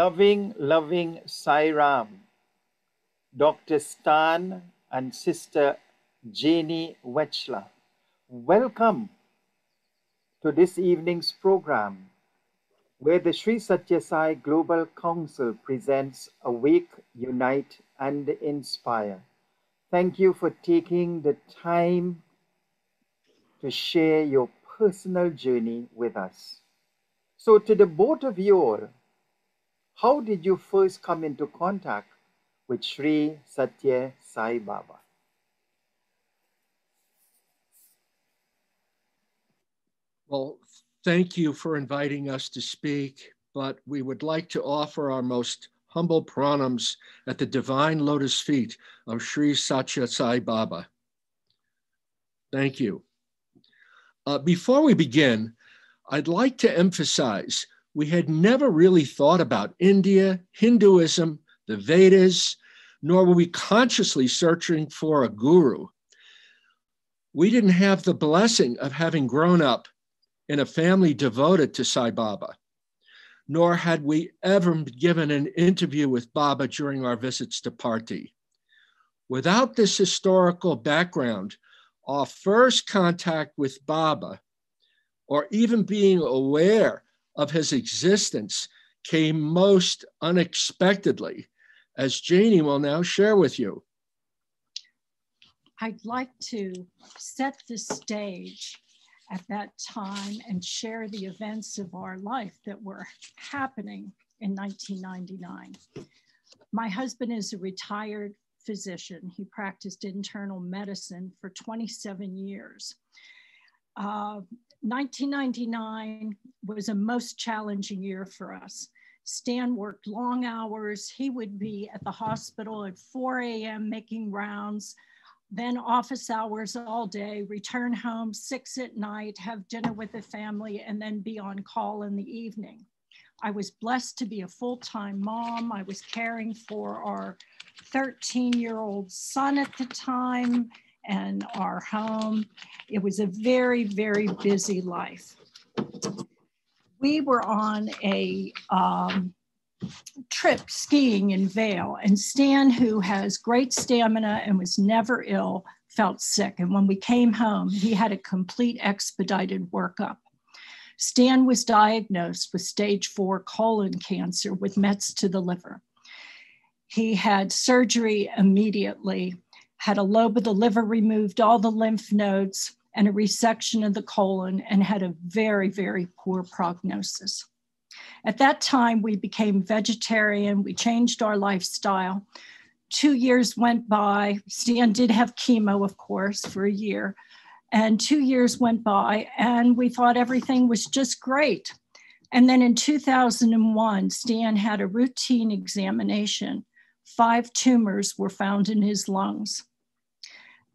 Loving, loving Sai Ram, Dr. Stan and Sister Janie Wechsler. Welcome to this evening's program where the Sri Satya Sai Global Council presents Awake, Unite and Inspire. Thank you for taking the time to share your personal journey with us. So to the both of you all, how did you first come into contact with Sri Satya Sai Baba? Well, thank you for inviting us to speak, but we would like to offer our most humble pranams at the divine lotus feet of Sri Satya Sai Baba. Thank you. Uh, before we begin, I'd like to emphasize we had never really thought about India, Hinduism, the Vedas, nor were we consciously searching for a guru. We didn't have the blessing of having grown up in a family devoted to Sai Baba, nor had we ever given an interview with Baba during our visits to Parti. Without this historical background, our first contact with Baba, or even being aware of his existence came most unexpectedly, as Janie will now share with you. I'd like to set the stage at that time and share the events of our life that were happening in 1999. My husband is a retired physician. He practiced internal medicine for 27 years. Uh, 1999 was a most challenging year for us. Stan worked long hours. He would be at the hospital at 4 a.m. making rounds, then office hours all day, return home six at night, have dinner with the family, and then be on call in the evening. I was blessed to be a full time mom. I was caring for our 13 year old son at the time and our home. It was a very, very busy life. We were on a um, trip skiing in Vail, and Stan, who has great stamina and was never ill, felt sick. And when we came home, he had a complete expedited workup. Stan was diagnosed with stage four colon cancer with Mets to the liver. He had surgery immediately had a lobe of the liver removed, all the lymph nodes, and a resection of the colon, and had a very, very poor prognosis. At that time, we became vegetarian, we changed our lifestyle. Two years went by. Stan did have chemo, of course, for a year. And two years went by, and we thought everything was just great. And then in 2001, Stan had a routine examination. Five tumors were found in his lungs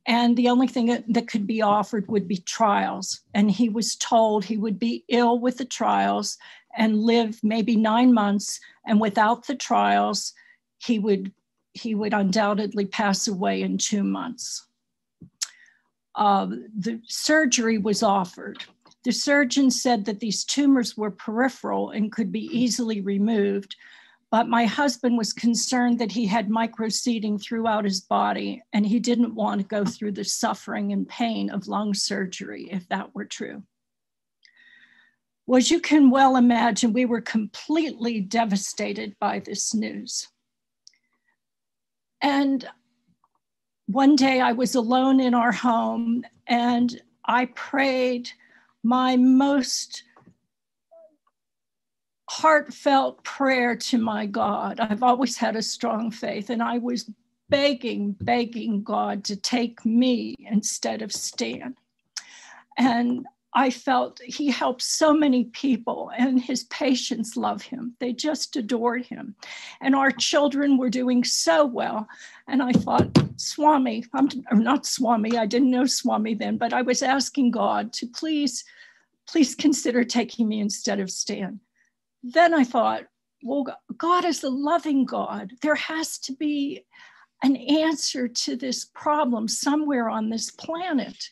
and the only thing that could be offered would be trials. And he was told he would be ill with the trials and live maybe nine months. And without the trials, he would he would undoubtedly pass away in two months. Uh, the surgery was offered. The surgeon said that these tumors were peripheral and could be easily removed, but my husband was concerned that he had microseeding throughout his body, and he didn't want to go through the suffering and pain of lung surgery if that were true. Well, as you can well imagine, we were completely devastated by this news. And one day I was alone in our home and I prayed my most heartfelt prayer to my God. I've always had a strong faith, and I was begging, begging God to take me instead of Stan. And I felt he helped so many people, and his patients love him. They just adore him. And our children were doing so well. And I thought, Swami, I'm not Swami, I didn't know Swami then, but I was asking God to please, please consider taking me instead of Stan then I thought, well, God is a loving God. There has to be an answer to this problem somewhere on this planet.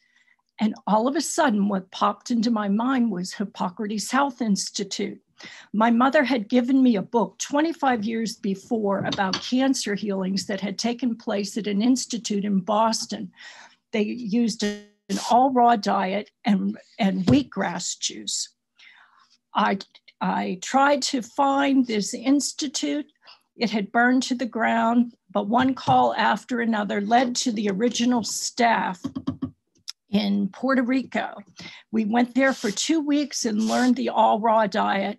And all of a sudden, what popped into my mind was Hippocrates Health Institute. My mother had given me a book 25 years before about cancer healings that had taken place at an institute in Boston. They used an all raw diet and, and wheatgrass juice. I, I tried to find this institute. It had burned to the ground, but one call after another led to the original staff in Puerto Rico. We went there for two weeks and learned the all raw diet.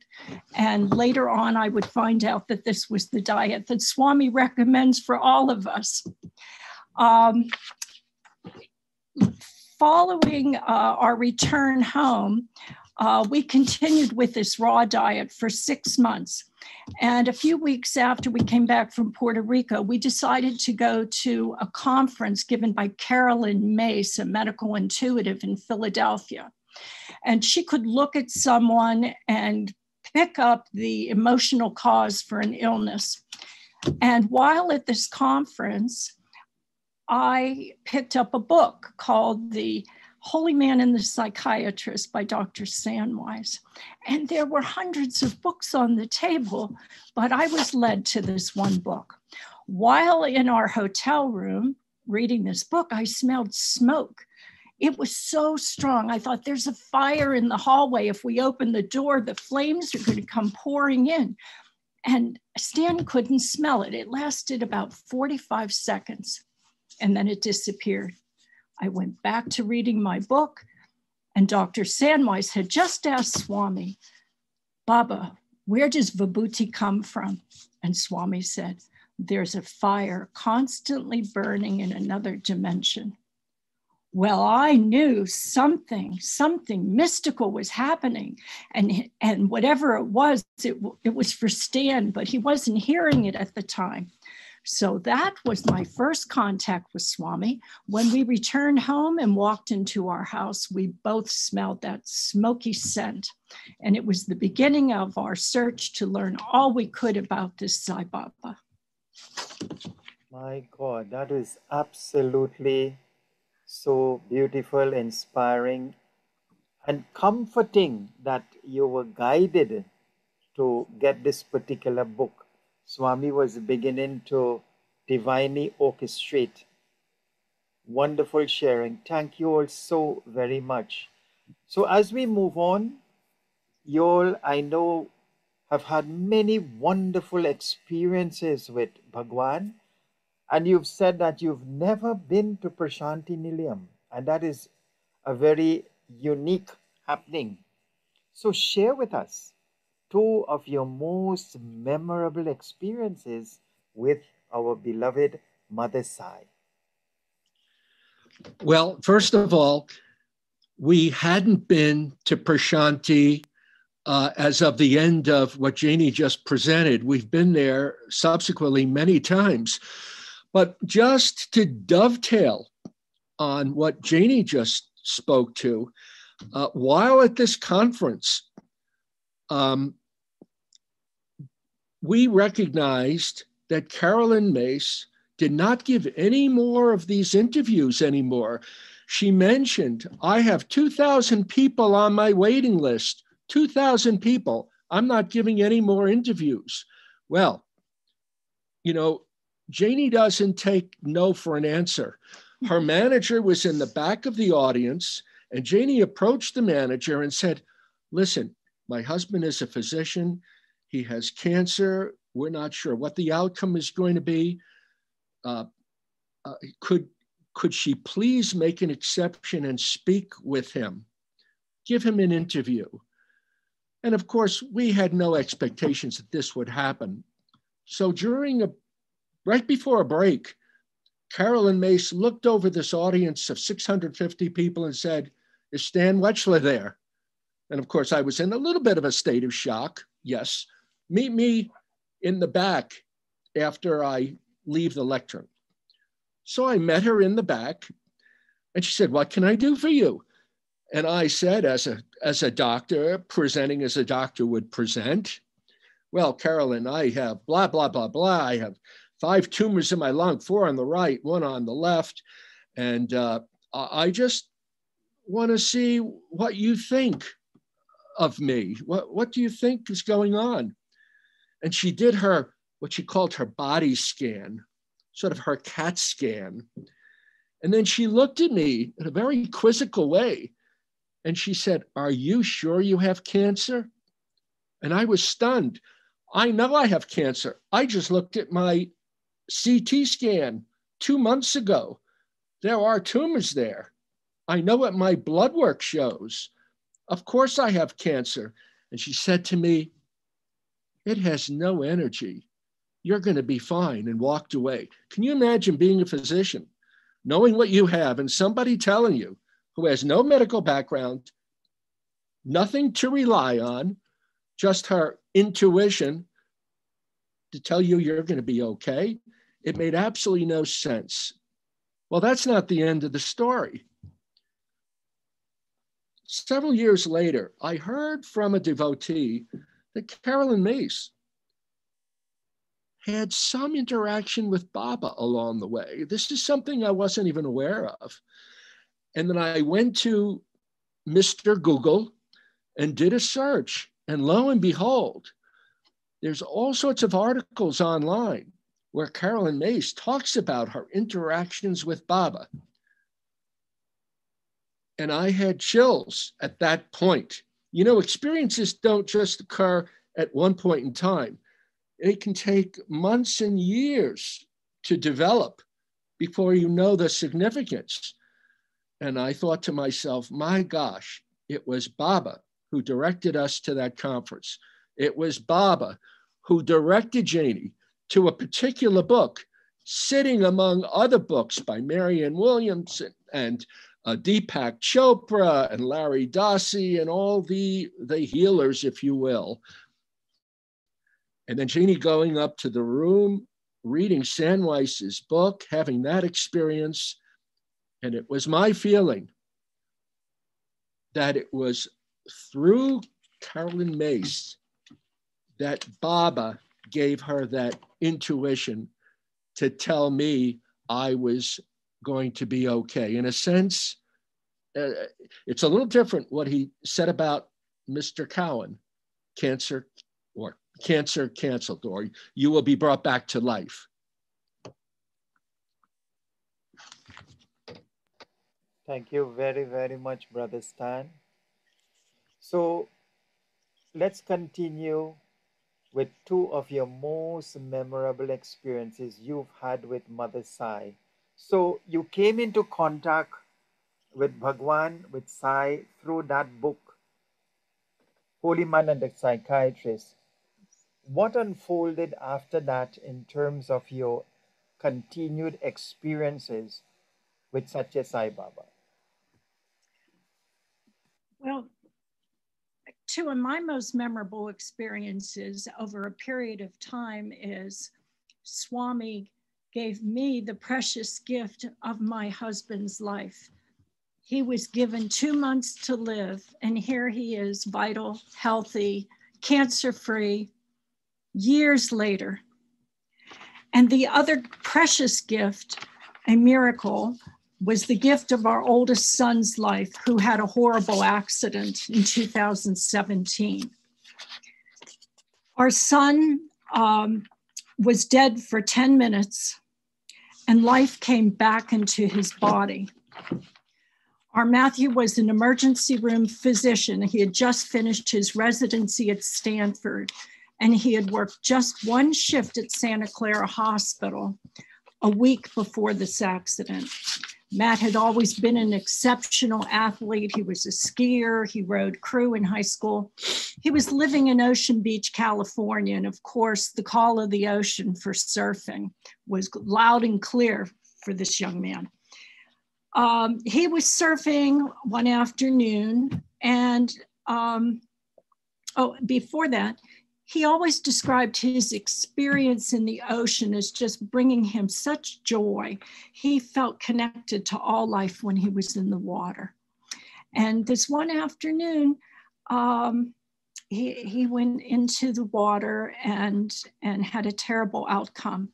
And later on, I would find out that this was the diet that Swami recommends for all of us. Um, following uh, our return home, uh, we continued with this raw diet for six months. And a few weeks after we came back from Puerto Rico, we decided to go to a conference given by Carolyn Myss, a medical intuitive in Philadelphia. And she could look at someone and pick up the emotional cause for an illness. And while at this conference, I picked up a book called The Holy Man and the Psychiatrist by Dr. Sandweiss. And there were hundreds of books on the table, but I was led to this one book. While in our hotel room reading this book, I smelled smoke. It was so strong. I thought there's a fire in the hallway. If we open the door, the flames are going to come pouring in. And Stan couldn't smell it. It lasted about 45 seconds and then it disappeared. I went back to reading my book, and Dr. Sandweiss had just asked Swami, Baba, where does Vibhuti come from? And Swami said, There's a fire constantly burning in another dimension. Well, I knew something, something mystical was happening. And, and whatever it was, it, it was for Stan, but he wasn't hearing it at the time. So that was my first contact with Swami. When we returned home and walked into our house, we both smelled that smoky scent. And it was the beginning of our search to learn all we could about this Sai Baba. My God, that is absolutely so beautiful, inspiring, and comforting that you were guided to get this particular book Swami was beginning to divinely orchestrate. Wonderful sharing. Thank you all so very much. So, as we move on, you all, I know, have had many wonderful experiences with Bhagwan, and you've said that you've never been to Prashanti Nilayam, and that is a very unique happening. So, share with us two of your most memorable experiences with our beloved Mother Sai? Well, first of all, we hadn't been to Prashanti uh, as of the end of what Janie just presented. We've been there subsequently many times. But just to dovetail on what Janie just spoke to, uh, while at this conference, um, we recognized that Carolyn Myss did not give any more of these interviews anymore. She mentioned, I have 2,000 people on my waiting list, 2,000 people. I'm not giving any more interviews. Well, you know, Janie doesn't take no for an answer. Her manager was in the back of the audience, and Janie approached the manager and said, Listen, my husband is a physician. He has cancer. We're not sure what the outcome is going to be. Uh, uh, could, could she please make an exception and speak with him? Give him an interview. And of course, we had no expectations that this would happen. So during a, right before a break, Carolyn Myss looked over this audience of 650 people and said, Is Stan Wechsler there? And of course, I was in a little bit of a state of shock. Yes, meet me in the back after I leave the lectern. So I met her in the back and she said, What can I do for you? And I said, as a, as a doctor, presenting as a doctor would present, Well, Carolyn, I have blah, blah, blah, blah. I have five tumors in my lung, four on the right, one on the left. And uh, I just want to see what you think of me? What, what do you think is going on? And she did her, what she called her body scan, sort of her CAT scan. And then she looked at me in a very quizzical way. And she said, Are you sure you have cancer? And I was stunned. I know I have cancer. I just looked at my CT scan two months ago. There are tumors there. I know what my blood work shows. Of course, I have cancer. And she said to me, It has no energy. You're going to be fine, and walked away. Can you imagine being a physician, knowing what you have, and somebody telling you who has no medical background, nothing to rely on, just her intuition to tell you you're going to be okay? It made absolutely no sense. Well, that's not the end of the story. Several years later, I heard from a devotee that Carolyn Myss had some interaction with Baba along the way. This is something I wasn't even aware of. And then I went to Mr. Google and did a search. And lo and behold, there's all sorts of articles online where Carolyn Myss talks about her interactions with Baba. And I had chills at that point. You know, experiences don't just occur at one point in time, it can take months and years to develop before you know the significance. And I thought to myself, my gosh, it was Baba who directed us to that conference. It was Baba who directed Janie to a particular book, sitting among other books by Marianne Williamson and uh, Deepak Chopra and Larry Dossey and all the, the healers, if you will. And then Janie going up to the room, reading Sandweiss's book, having that experience. And it was my feeling that it was through Carolyn Myss that Baba gave her that intuition to tell me I was going to be okay. In a sense, uh, it's a little different what he said about Mr. Cowan, cancer or cancer canceled, or you will be brought back to life. Thank you very, very much, Brother Stan. So let's continue with two of your most memorable experiences you've had with Mother Sai. So you came into contact with Bhagwan, with Sai through that book, Holy Man and the Psychiatrist. What unfolded after that in terms of your continued experiences with Satya Sai Baba? Well, two of my most memorable experiences over a period of time is Swami gave me the precious gift of my husband's life. He was given two months to live, and here he is, vital, healthy, cancer free, years later. And the other precious gift, a miracle, was the gift of our oldest son's life, who had a horrible accident in 2017. Our son um, was dead for 10 minutes, and life came back into his body. Our Matthew was an emergency room physician. He had just finished his residency at Stanford, and he had worked just one shift at Santa Clara Hospital a week before this accident. Matt had always been an exceptional athlete. He was a skier. He rode crew in high school. He was living in Ocean Beach, California. And of course, the call of the ocean for surfing was loud and clear for this young man. Um, he was surfing one afternoon, and um, oh, before that, he always described his experience in the ocean as just bringing him such joy. He felt connected to all life when he was in the water. And this one afternoon, um, he, he went into the water and, and had a terrible outcome.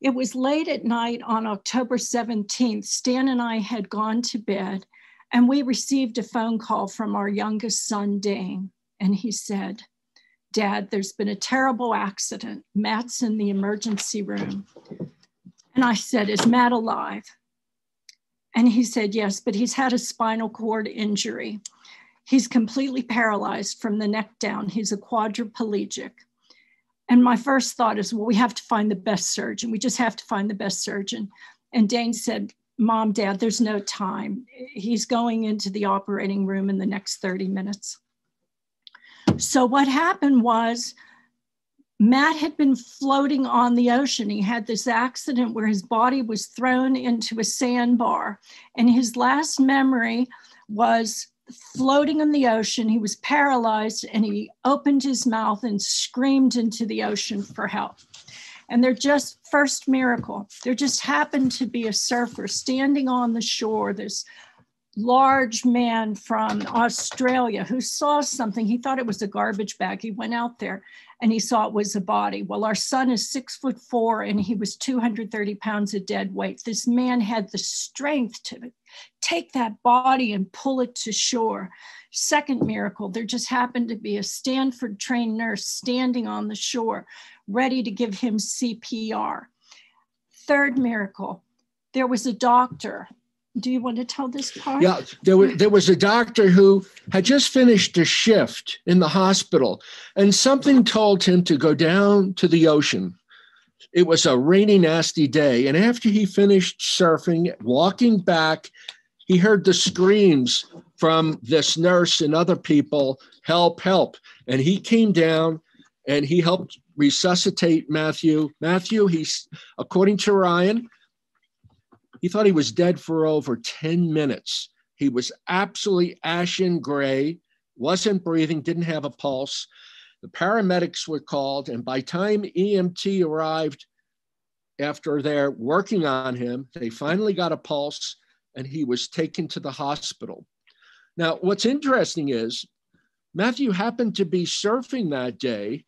It was late at night on October 17th. Stan and I had gone to bed, and we received a phone call from our youngest son, Dane and he said, Dad, there's been a terrible accident. Matt's in the emergency room. And I said, Is Matt alive? And he said, Yes, but he's had a spinal cord injury. He's completely paralyzed from the neck down. He's a quadriplegic. And my first thought is, well, we have to find the best surgeon. We just have to find the best surgeon. And Dane said, Mom, Dad, there's no time. He's going into the operating room in the next 30 minutes. So, what happened was Matt had been floating on the ocean. He had this accident where his body was thrown into a sandbar, and his last memory was floating in the ocean. He was paralyzed and he opened his mouth and screamed into the ocean for help. And they're just first miracle. There just happened to be a surfer standing on the shore, this large man from Australia who saw something. He thought it was a garbage bag. He went out there and he saw it was a body. Well, our son is six foot four and he was 230 pounds of dead weight. This man had the strength to take that body and pull it to shore. Second miracle, there just happened to be a Stanford trained nurse standing on the shore, ready to give him CPR. Third miracle, there was a doctor do you want to tell this part? Yeah, there was, there was a doctor who had just finished a shift in the hospital, and something told him to go down to the ocean. It was a rainy, nasty day. And after he finished surfing, walking back, he heard the screams from this nurse and other people help, help. And he came down and he helped resuscitate Matthew. Matthew, he's, according to Ryan, he thought he was dead for over 10 minutes. He was absolutely ashen gray, wasn't breathing, didn't have a pulse. The paramedics were called, and by time EMT arrived after they're working on him, they finally got a pulse and he was taken to the hospital. Now, what's interesting is Matthew happened to be surfing that day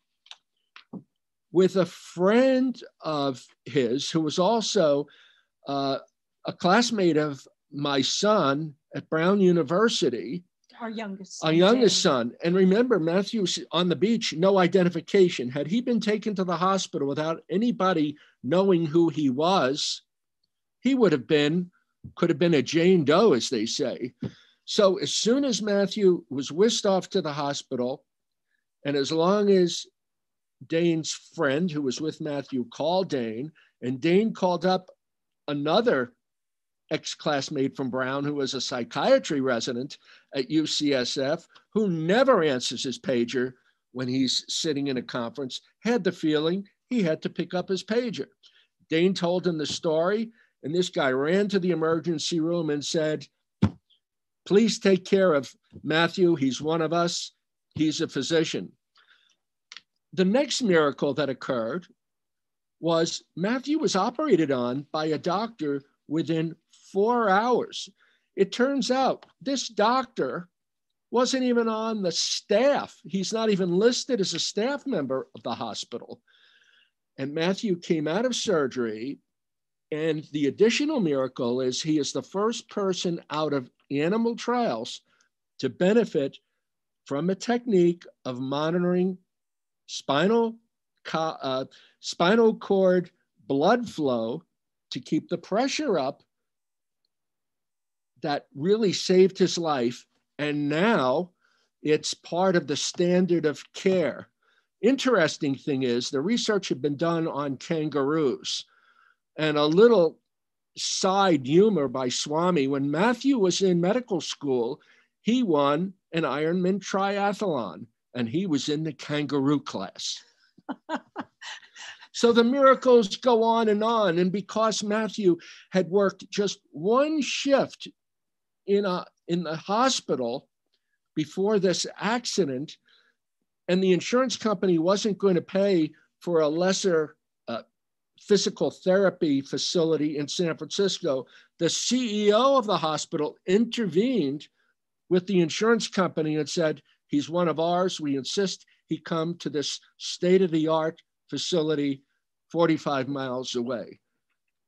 with a friend of his who was also uh, a classmate of my son at Brown University. Our youngest son. Our youngest son. And remember, Matthew's on the beach, no identification. Had he been taken to the hospital without anybody knowing who he was, he would have been, could have been a Jane Doe, as they say. So as soon as Matthew was whisked off to the hospital, and as long as Dane's friend who was with Matthew called Dane, and Dane called up another ex classmate from Brown who was a psychiatry resident at UCSF who never answers his pager when he's sitting in a conference, had the feeling he had to pick up his pager. Dane told him the story, and this guy ran to the emergency room and said, Please take care of Matthew. He's one of us, he's a physician. The next miracle that occurred was Matthew was operated on by a doctor within four hours. It turns out this doctor wasn't even on the staff. He's not even listed as a staff member of the hospital. And Matthew came out of surgery. And the additional miracle is he is the first person out of animal trials to benefit from a technique of monitoring spinal, uh, spinal cord blood flow to keep the pressure up that really saved his life. And now it's part of the standard of care. Interesting thing is, the research had been done on kangaroos. And a little side humor by Swami when Matthew was in medical school, he won an Ironman triathlon and he was in the kangaroo class. So the miracles go on and on. And because Matthew had worked just one shift in, a, in the hospital before this accident, and the insurance company wasn't going to pay for a lesser uh, physical therapy facility in San Francisco, the CEO of the hospital intervened with the insurance company and said, He's one of ours. We insist he come to this state of the art facility 45 miles away.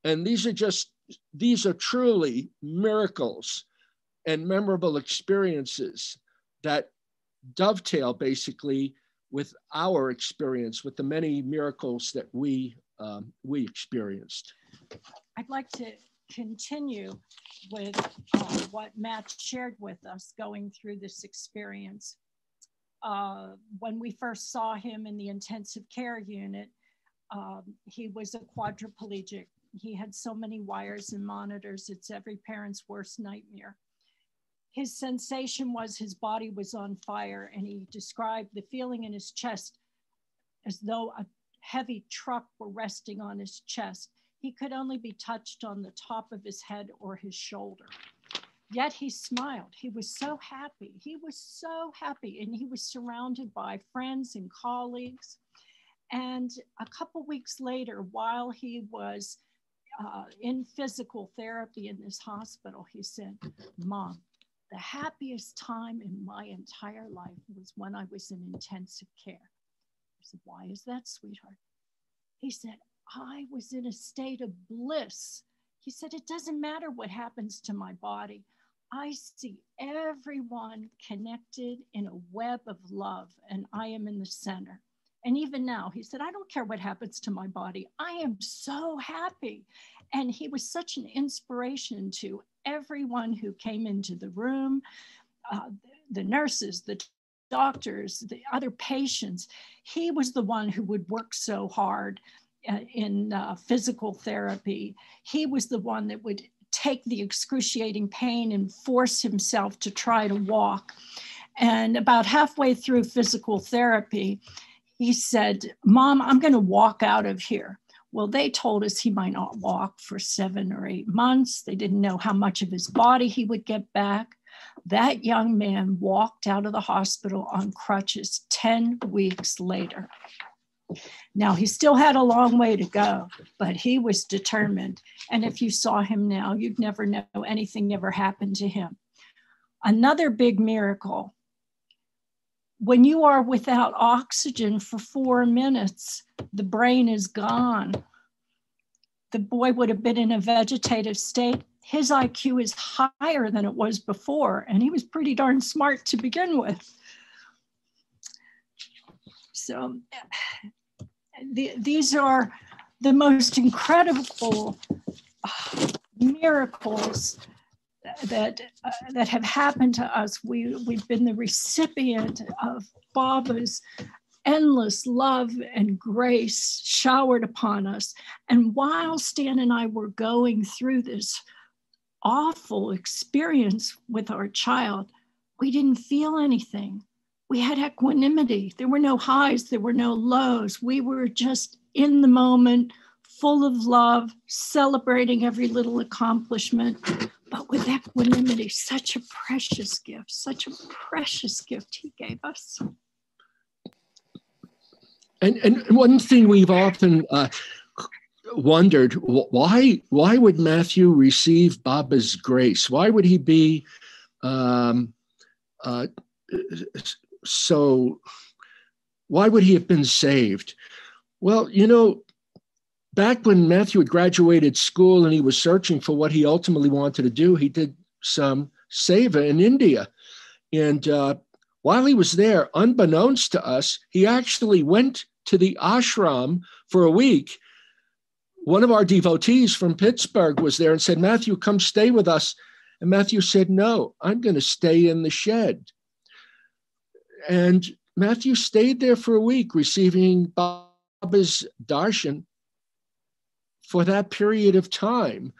And these are just, these are truly miracles and memorable experiences that dovetail basically with our experience, with the many miracles that we um, we experienced. I'd like to continue with uh, what Matt shared with us going through this experience. Uh, when we first saw him in the intensive care unit, um, he was a quadriplegic. He had so many wires and monitors, it's every parent's worst nightmare. His sensation was his body was on fire, and he described the feeling in his chest as though a heavy truck were resting on his chest. He could only be touched on the top of his head or his shoulder. Yet he smiled. He was so happy. He was so happy. And he was surrounded by friends and colleagues. And a couple weeks later, while he was uh, in physical therapy in this hospital, he said, Mom, the happiest time in my entire life was when I was in intensive care. I said, Why is that, sweetheart? He said, I was in a state of bliss. He said, It doesn't matter what happens to my body. I see everyone connected in a web of love, and I am in the center. And even now, he said, I don't care what happens to my body. I am so happy. And he was such an inspiration to everyone who came into the room, uh, the nurses, the doctors, the other patients. He was the one who would work so hard uh, in uh, physical therapy. He was the one that would take the excruciating pain and force himself to try to walk. And about halfway through physical therapy, he said, Mom, I'm going to walk out of here. Well, they told us he might not walk for seven or eight months. They didn't know how much of his body he would get back. That young man walked out of the hospital on crutches 10 weeks later. Now, he still had a long way to go, but he was determined. And if you saw him now, you'd never know anything ever happened to him. Another big miracle when you are without oxygen for four minutes, the brain is gone. The boy would have been in a vegetative state. His IQ is higher than it was before, and he was pretty darn smart to begin with. So the, these are the most incredible miracles that uh, that have happened to us. We we've been the recipient of Baba's endless love and grace showered upon us. And while Stan and I were going through this awful experience with our child, we didn't feel anything. We had equanimity. There were no highs, there were no lows. We were just in the moment, full of love, celebrating every little accomplishment, but with equanimity, such a precious gift, such a precious gift he gave us. And, and one thing we've often uh, wondered why why would Matthew receive Baba's grace? Why would he be um, uh, so? Why would he have been saved? Well, you know, back when Matthew had graduated school and he was searching for what he ultimately wanted to do, he did some seva in India. And uh, while he was there, unbeknownst to us, he actually went to the ashram for a week. One of our devotees from Pittsburgh was there and said, Matthew, come stay with us. And Matthew said, No, I'm going to stay in the shed. And Matthew stayed there for a week, receiving Baba's darshan for that period of time.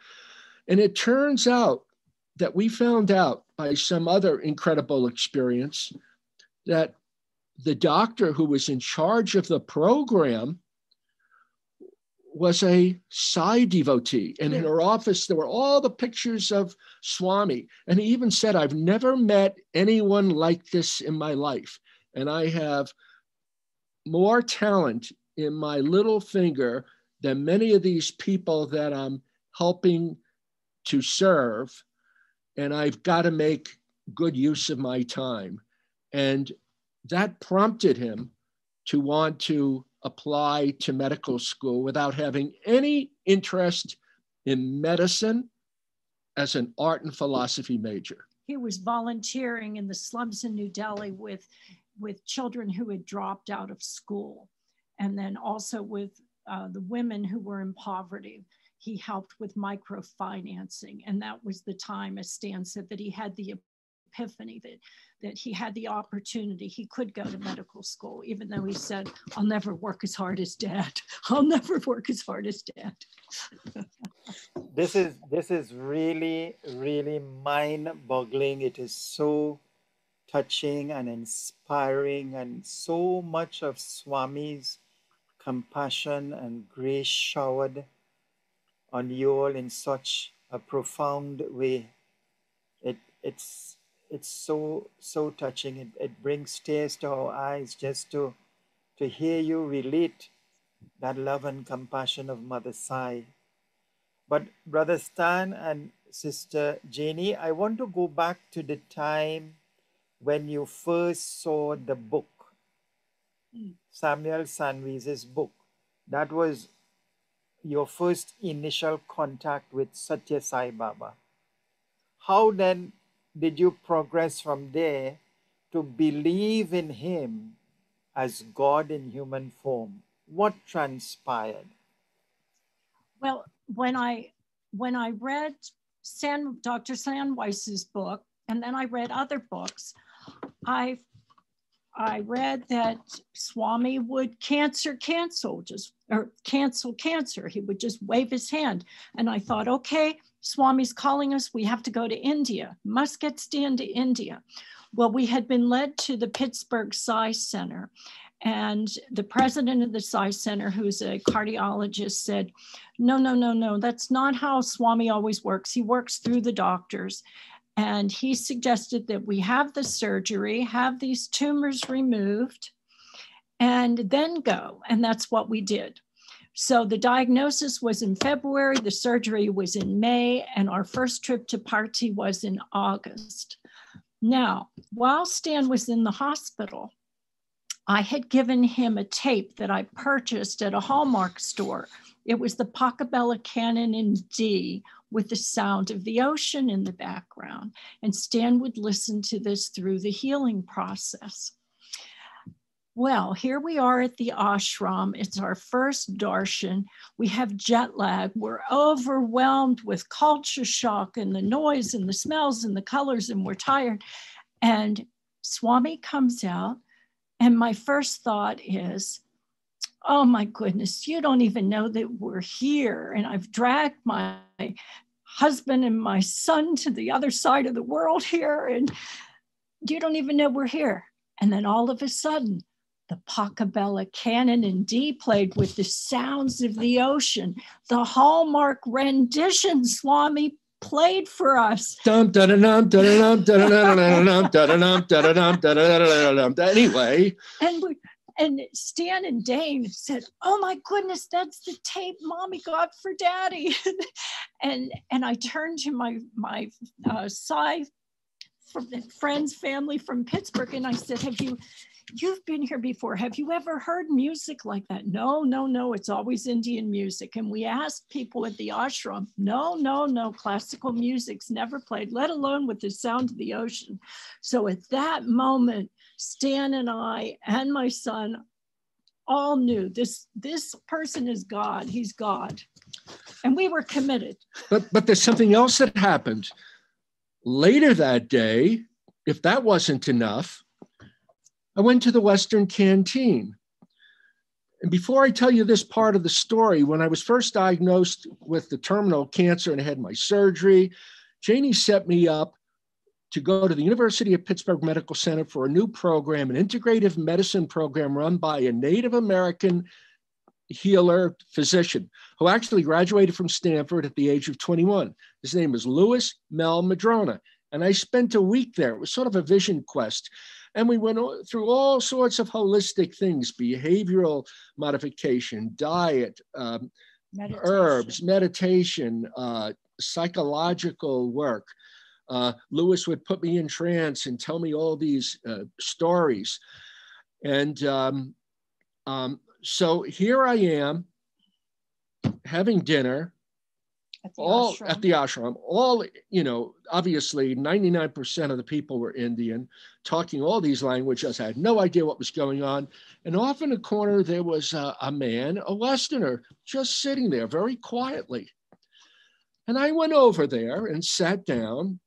And it turns out that we found out by some other incredible experience that the doctor who was in charge of the program was a Sai devotee. And in her office, there were all the pictures of Swami. And he even said, I've never met anyone like this in my life. And I have more talent in my little finger than many of these people that I'm helping to serve. And I've got to make good use of my time. And that prompted him to want to apply to medical school without having any interest in medicine as an art and philosophy major. he was volunteering in the slums in New Delhi with, with children who had dropped out of school, and then also with uh, the women who were in poverty. He helped with microfinancing, and that was the time, as Stan said, that he had the epiphany that that he had the opportunity. He could go to medical school even though he said i'll never work as hard as dad. I'll never work as hard as dad. This is this is really really mind boggling it is so touching and inspiring and so much of swami's compassion and grace showered on you all in such a profound way it it's it's so so touching. It, it brings tears to our eyes just to to hear you relate that love and compassion of Mother Sai. But Brother Stan and Sister Janie, I want to go back to the time when you first saw the book. Samuel Sandweiss's book. That was your first initial contact with Satya Sai Baba. How then did you progress from there to believe in him as God in human form? What transpired? Well, when I when I read San, Dr. Sandweiss's book, and then I read other books, I I read that Swami would cancer cancel, just or cancel cancer. He would just wave his hand. And I thought, okay, Swami's calling us. We have to go to India. Must get Stan to India. Well, we had been led to the Pittsburgh Sai Center. And the president of the Sai Center, who's a cardiologist, said, No, no, no, no, that's not how Swami always works. He works through the doctors. And he suggested that we have the surgery, have these tumors removed, and then go. And that's what we did. So the diagnosis was in February, the surgery was in May, and our first trip to Parti was in August. Now, while Stan was in the hospital, I had given him a tape that I purchased at a Hallmark store. It was the Pachelbel Canon in D with the sound of the ocean in the background. And Stan would listen to this through the healing process. Well, here we are at the ashram. It's our first darshan. We have jet lag. We're overwhelmed with culture shock and the noise and the smells and the colors, and we're tired. And Swami comes out, and my first thought is, oh my goodness, you don't even know that we're here. And I've dragged my husband and my son to the other side of the world here, and you don't even know we're here. And then all of a sudden, the Pachelbel canon in D played with the sounds of the ocean. The Hallmark rendition Swami played for us. Anyway. And we, and Stan and Dane said, "Oh my goodness, that's the tape Mommy got for Daddy." and and I turned to my my uh, side friends, family from Pittsburgh, and I said, "Have you you've been here before. Have you ever heard music like that? No, no, no. It's always Indian music. And we asked people at the ashram, no, no, no. Classical music's never played, let alone with the sound of the ocean. So at that moment, Stan and I and my son all knew this this person is God. He's God. And we were committed. But but there's something else that happened. Later that day, if that wasn't enough, I went to the Western Canteen. And before I tell you this part of the story, when I was first diagnosed with the terminal cancer and had my surgery, Janie set me up to go to the University of Pittsburgh Medical Center for a new program, an integrative medicine program run by a Native American healer physician who actually graduated from Stanford at the age of 21. His name is Louis Mel Madrona. And I spent a week there. It was sort of a vision quest. And we went through all sorts of holistic things behavioral modification, diet, um, meditation. herbs, meditation, uh, psychological work. Uh, Lewis would put me in trance and tell me all these uh, stories. And um, um, so here I am having dinner At the all ashram. at the ashram, all, you know, obviously 99% of the people were Indian, talking all these languages. I had no idea what was going on. And off in a corner, there was a, a man, a Westerner, just sitting there very quietly. And I went over there and sat down.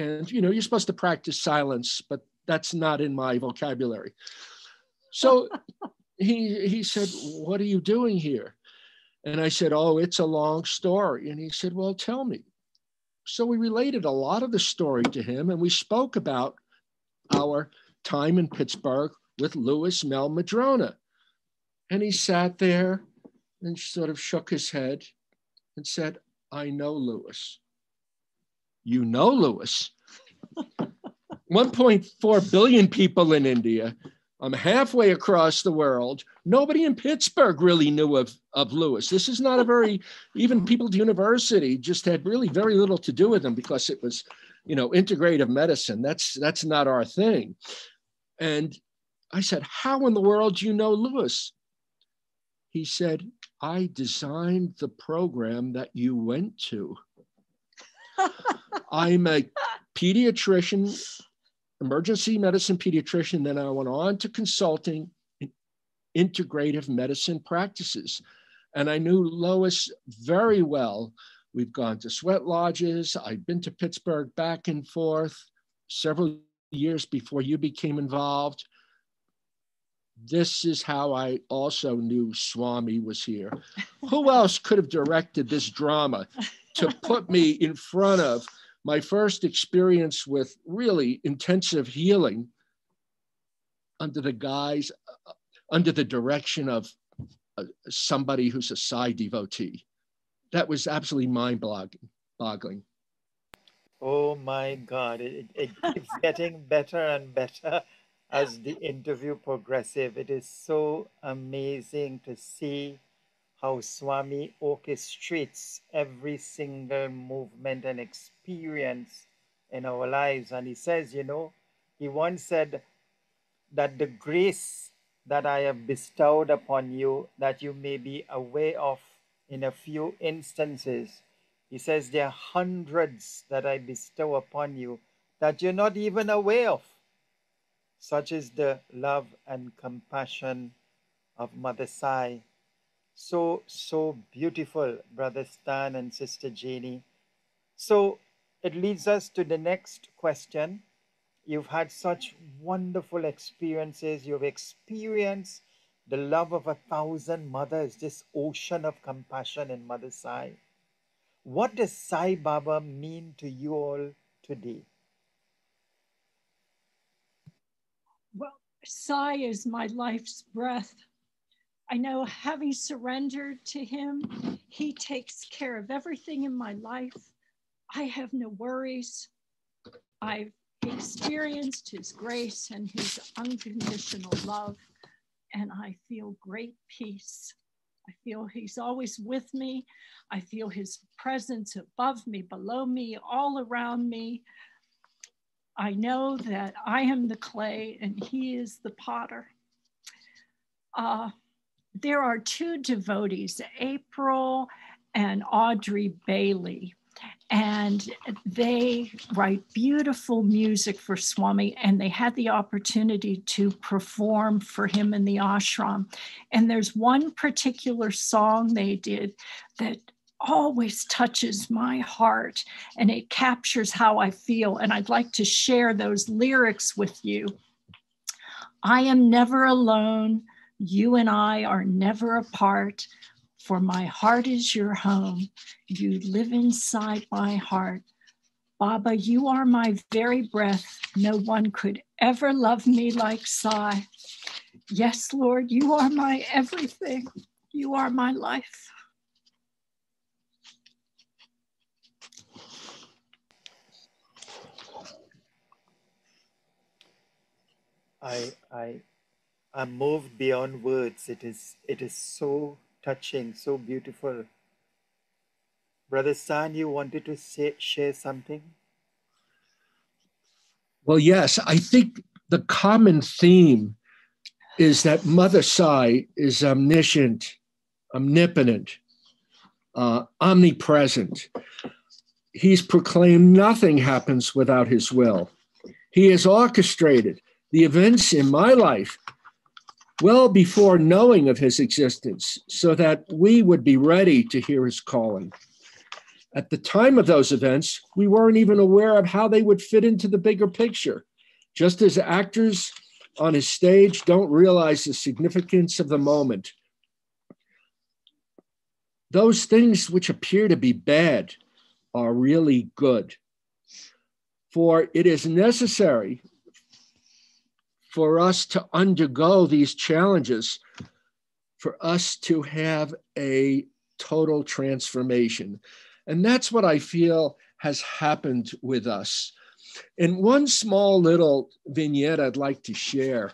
And, you know, you're supposed to practice silence, but that's not in my vocabulary. So he, he said, What are you doing here? And I said, Oh, it's a long story. And he said, Well, tell me. So we related a lot of the story to him and we spoke about our time in Pittsburgh with Lewis Mehl-Madrona. And he sat there and sort of shook his head and said, I know Lewis. You know Lewis. 1.4 billion people in India. I'm halfway across the world. Nobody in Pittsburgh really knew of, of Lewis. This is not a very, even people at the university just had really very little to do with him because it was, you know, integrative medicine. That's that's not our thing. And I said, How in the world do you know Lewis? He said, I designed the program that you went to. I'm a pediatrician emergency medicine pediatrician. Then I went on to consulting in integrative medicine practices. And I knew Lewis very well. We've gone to sweat lodges. I've been to Pittsburgh back and forth several years before you became involved. This is how I also knew Swami was here. Who else could have directed this drama to put me in front of my first experience with really intensive healing under the guise, uh, under the direction of uh, somebody who's a Sai devotee. That was absolutely mind boggling. Oh my God, it, it keeps getting better and better as the interview progresses. It is so amazing to see how Swami orchestrates every single movement and experience in our lives. And he says, you know, he once said that the grace that I have bestowed upon you, that you may be aware of in a few instances, he says there are hundreds that I bestow upon you that you're not even aware of. Such is the love and compassion of Mother Sai so, so beautiful, Brother Stan and Sister Janie. So it leads us to the next question. You've had such wonderful experiences. You've experienced the love of a thousand mothers, this ocean of compassion in Mother Sai. What does Sai Baba mean to you all today? Well, Sai is my life's breath. I know having surrendered to Him, He takes care of everything in my life. I have no worries. I've experienced His grace and His unconditional love, and I feel great peace. I feel He's always with me. I feel His presence above me, below me, all around me. I know that I am the clay and He is the potter. Uh, there are two devotees, April and Audrey Bailey, and they write beautiful music for Swami, and they had the opportunity to perform for him in the ashram. And there's one particular song they did that always touches my heart and it captures how I feel. And I'd like to share those lyrics with you. I am never alone. You and I are never apart, for my heart is your home. You live inside my heart. Baba, you are my very breath. No one could ever love me like Sai. Yes, Lord, you are my everything. You are my life. I I I'm moved beyond words. It is it is so touching, so beautiful. Brother San, you wanted to say, share something? Well, yes, I think the common theme is that Mother Sai is omniscient, omnipotent, uh, omnipresent. He's proclaimed nothing happens without his will. He has orchestrated the events in my life well before knowing of his existence so that we would be ready to hear his calling. At the time of those events, we weren't even aware of how they would fit into the bigger picture. Just as actors on a stage don't realize the significance of the moment, those things which appear to be bad are really good. For it is necessary for us to undergo these challenges, for us to have a total transformation. And that's what I feel has happened with us. And one small little vignette I'd like to share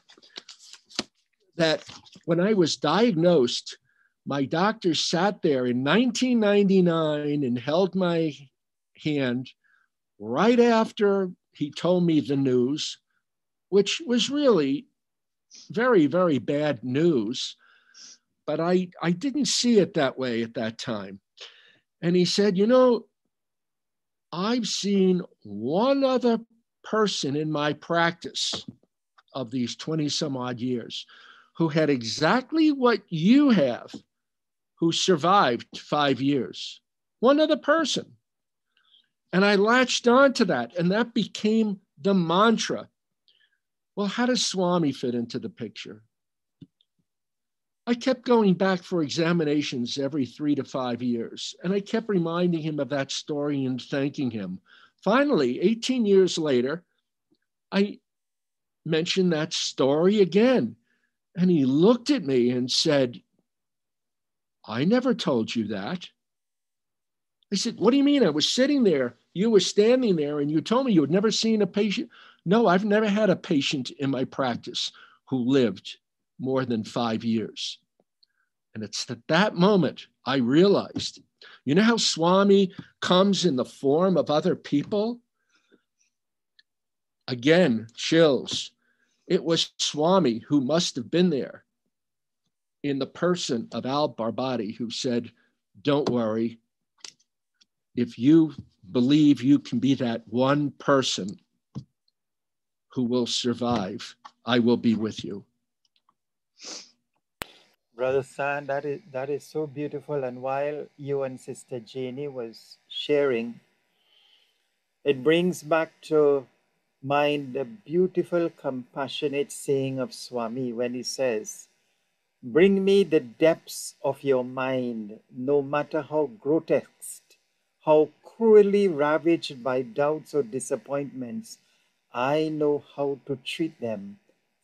that when I was diagnosed, my doctor sat there in 1999 and held my hand right after he told me the news which was really very, very bad news. But I, I didn't see it that way at that time. And he said, You know, I've seen one other person in my practice of these 20 some odd years who had exactly what you have, who survived five years. One other person. And I latched on to that, and that became the mantra well, how does Swami fit into the picture? I kept going back for examinations every three to five years, and I kept reminding him of that story and thanking him. Finally, 18 years later, I mentioned that story again, and he looked at me and said, I never told you that. I said, What do you mean? I was sitting there, you were standing there, and you told me you had never seen a patient. No, I've never had a patient in my practice who lived more than five years. And it's at that moment I realized you know how Swami comes in the form of other people? Again, chills. It was Swami who must have been there in the person of Al Barbati, who said, Don't worry. If you believe you can be that one person who will survive. I will be with you. Brother San, that is that is so beautiful. And while you and Sister Janie was sharing, it brings back to mind the beautiful, compassionate saying of Swami when he says, Bring me the depths of your mind, no matter how grotesque, how cruelly ravaged by doubts or disappointments, I know how to treat them,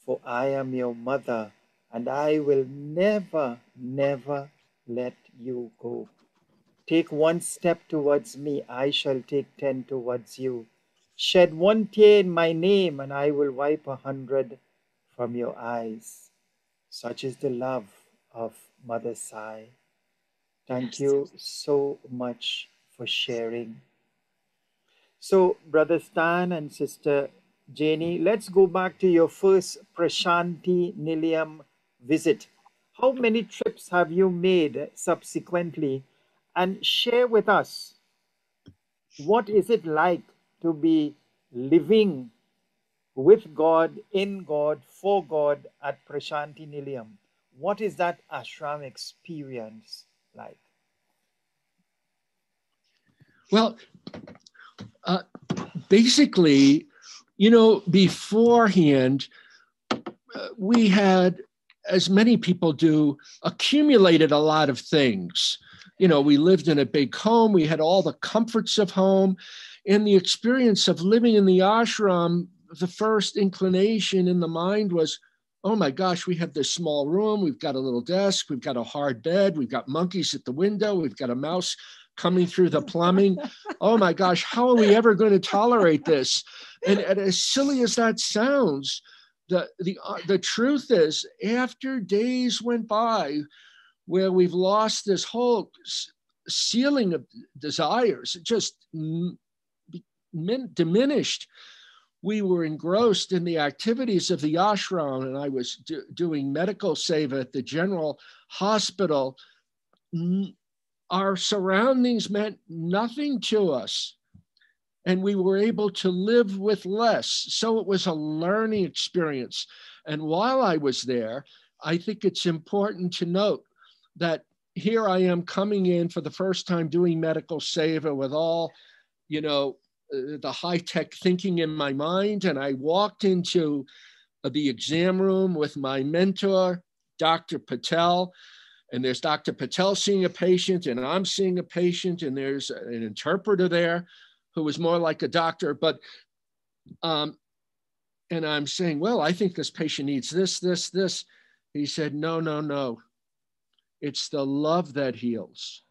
for I am your mother, and I will never, never let you go. Take one step towards me, I shall take ten towards you. Shed one tear in my name, and I will wipe a hundred from your eyes. Such is the love of Mother Sai. Thank you so much for sharing. So, Brother Stan and Sister Janie, let's go back to your first Prashanti Nilayam visit. How many trips have you made subsequently? And share with us what is it like to be living with God, in God, for God at Prashanti Nilayam? What is that ashram experience like? Well, uh, basically, you know, beforehand, uh, we had, as many people do, accumulated a lot of things. You know, we lived in a big home, we had all the comforts of home. In the experience of living in the ashram, the first inclination in the mind was, oh my gosh, we have this small room, we've got a little desk, we've got a hard bed, we've got monkeys at the window, we've got a mouse coming through the plumbing. oh my gosh, how are we ever going to tolerate this? And, and as silly as that sounds, the the uh, the truth is, after days went by, where we've lost this whole ceiling of desires, just diminished. We were engrossed in the activities of the ashram, and I was do, doing medical seva at the general hospital our surroundings meant nothing to us and we were able to live with less. So it was a learning experience. And while I was there, I think it's important to note that here I am coming in for the first time doing medical seva with all, you know, uh, the high tech thinking in my mind. And I walked into the exam room with my mentor, Dr. Patel. And there's Dr. Patel seeing a patient, and I'm seeing a patient, and there's an interpreter there who was more like a doctor. But, um, and I'm saying, well, I think this patient needs this, this, this. He said, no, no, no. It's the love that heals.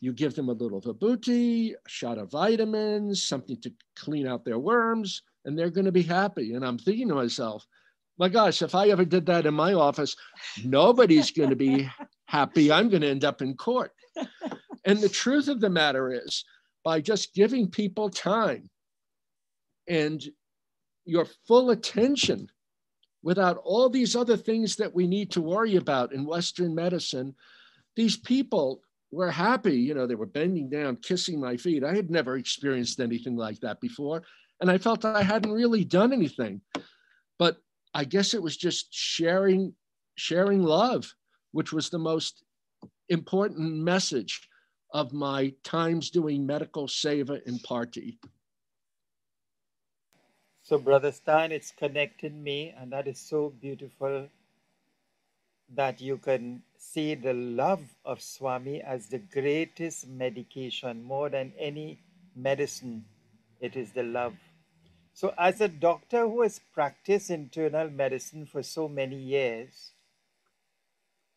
You give them a little vibhuti, a shot of vitamins, something to clean out their worms, and they're going to be happy. And I'm thinking to myself, my gosh, if I ever did that in my office, nobody's going to be happy. I'm going to end up in court. And the truth of the matter is, by just giving people time and your full attention without all these other things that we need to worry about in Western medicine, these people were happy. You know, they were bending down, kissing my feet. I had never experienced anything like that before. And I felt I hadn't really done anything. But I guess it was just sharing, sharing love, which was the most important message of my times doing medical seva in Parthi. So, Brother Stein, it's connected me, and that is so beautiful that you can see the love of Swami as the greatest medication, more than any medicine. It is the love. So, as a doctor who has practiced internal medicine for so many years,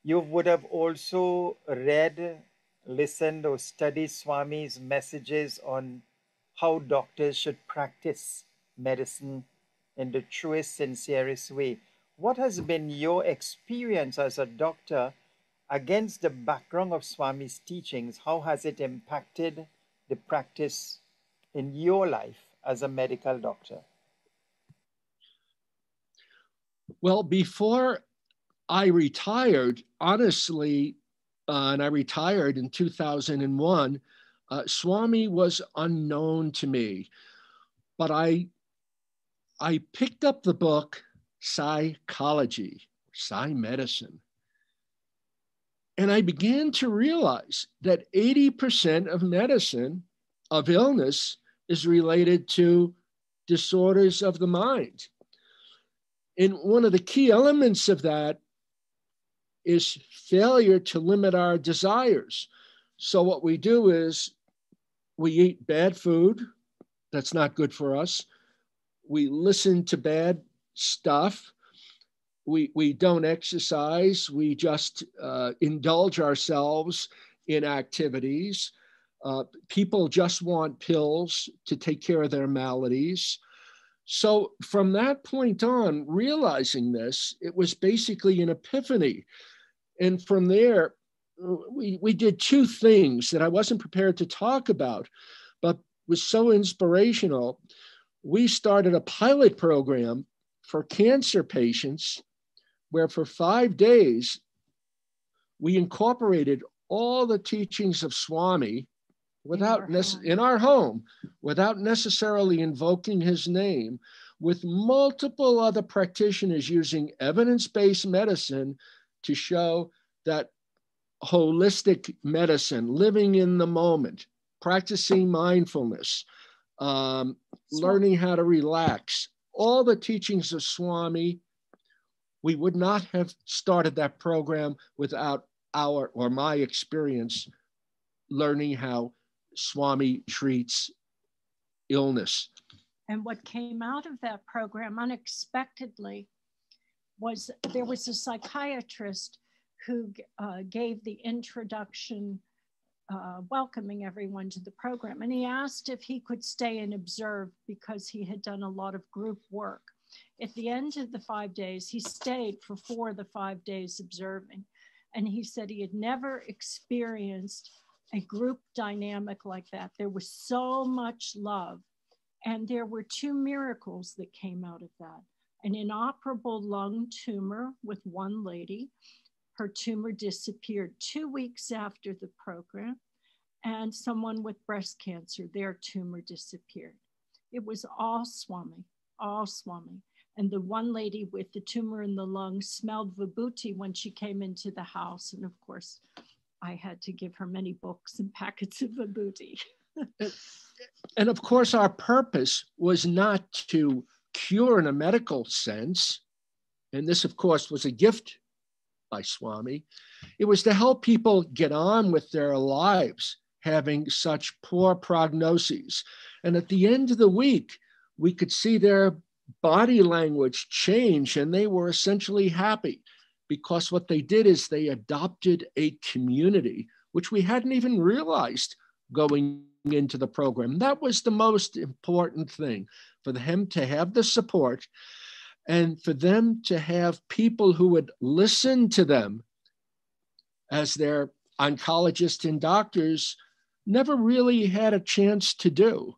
you would have also read, listened, or studied Swami's messages on how doctors should practice medicine in the truest, sincerest way. What has been your experience as a doctor against the background of Swami's teachings? How has it impacted the practice in your life? as a medical doctor? Well, before I retired, honestly, uh, and I retired in 2001, uh, Swami was unknown to me. But I, I picked up the book Psychology, Psy Medicine. And I began to realize that 80% of medicine, of illness, is related to disorders of the mind. And one of the key elements of that is failure to limit our desires. So, what we do is we eat bad food that's not good for us, we listen to bad stuff. We, we don't exercise, we just uh, indulge ourselves in activities. Uh, people just want pills to take care of their maladies. So, from that point on, realizing this, it was basically an epiphany. And from there, we, we did two things that I wasn't prepared to talk about, but was so inspirational. We started a pilot program for cancer patients where for five days we incorporated all the teachings of Swami without nece- in our home without necessarily invoking his name with multiple other practitioners using evidence-based medicine to show that holistic medicine living in the moment practicing mindfulness um, learning how to relax all the teachings of swami we would not have started that program without our or my experience learning how Swami treats illness. And what came out of that program unexpectedly was there was a psychiatrist who uh, gave the introduction, uh, welcoming everyone to the program. And he asked if he could stay and observe because he had done a lot of group work. At the end of the five days, he stayed for four of the five days observing. And he said he had never experienced a group dynamic like that. There was so much love. And there were two miracles that came out of that an inoperable lung tumor with one lady. Her tumor disappeared two weeks after the program. and someone with breast cancer, their tumor disappeared. It was all Swami, all Swami. And the one lady with the tumor in the lung smelled vibhuti when she came into the house. And of course, I had to give her many books and packets of vibhuti. and of course, our purpose was not to cure in a medical sense. And this, of course, was a gift by Swami. It was to help people get on with their lives having such poor prognoses. And at the end of the week, we could see their body language change and they were essentially happy because what they did is they adopted a community, which we hadn't even realized going into the program. That was the most important thing for them to have the support and for them to have people who would listen to them as their oncologists and doctors never really had a chance to do.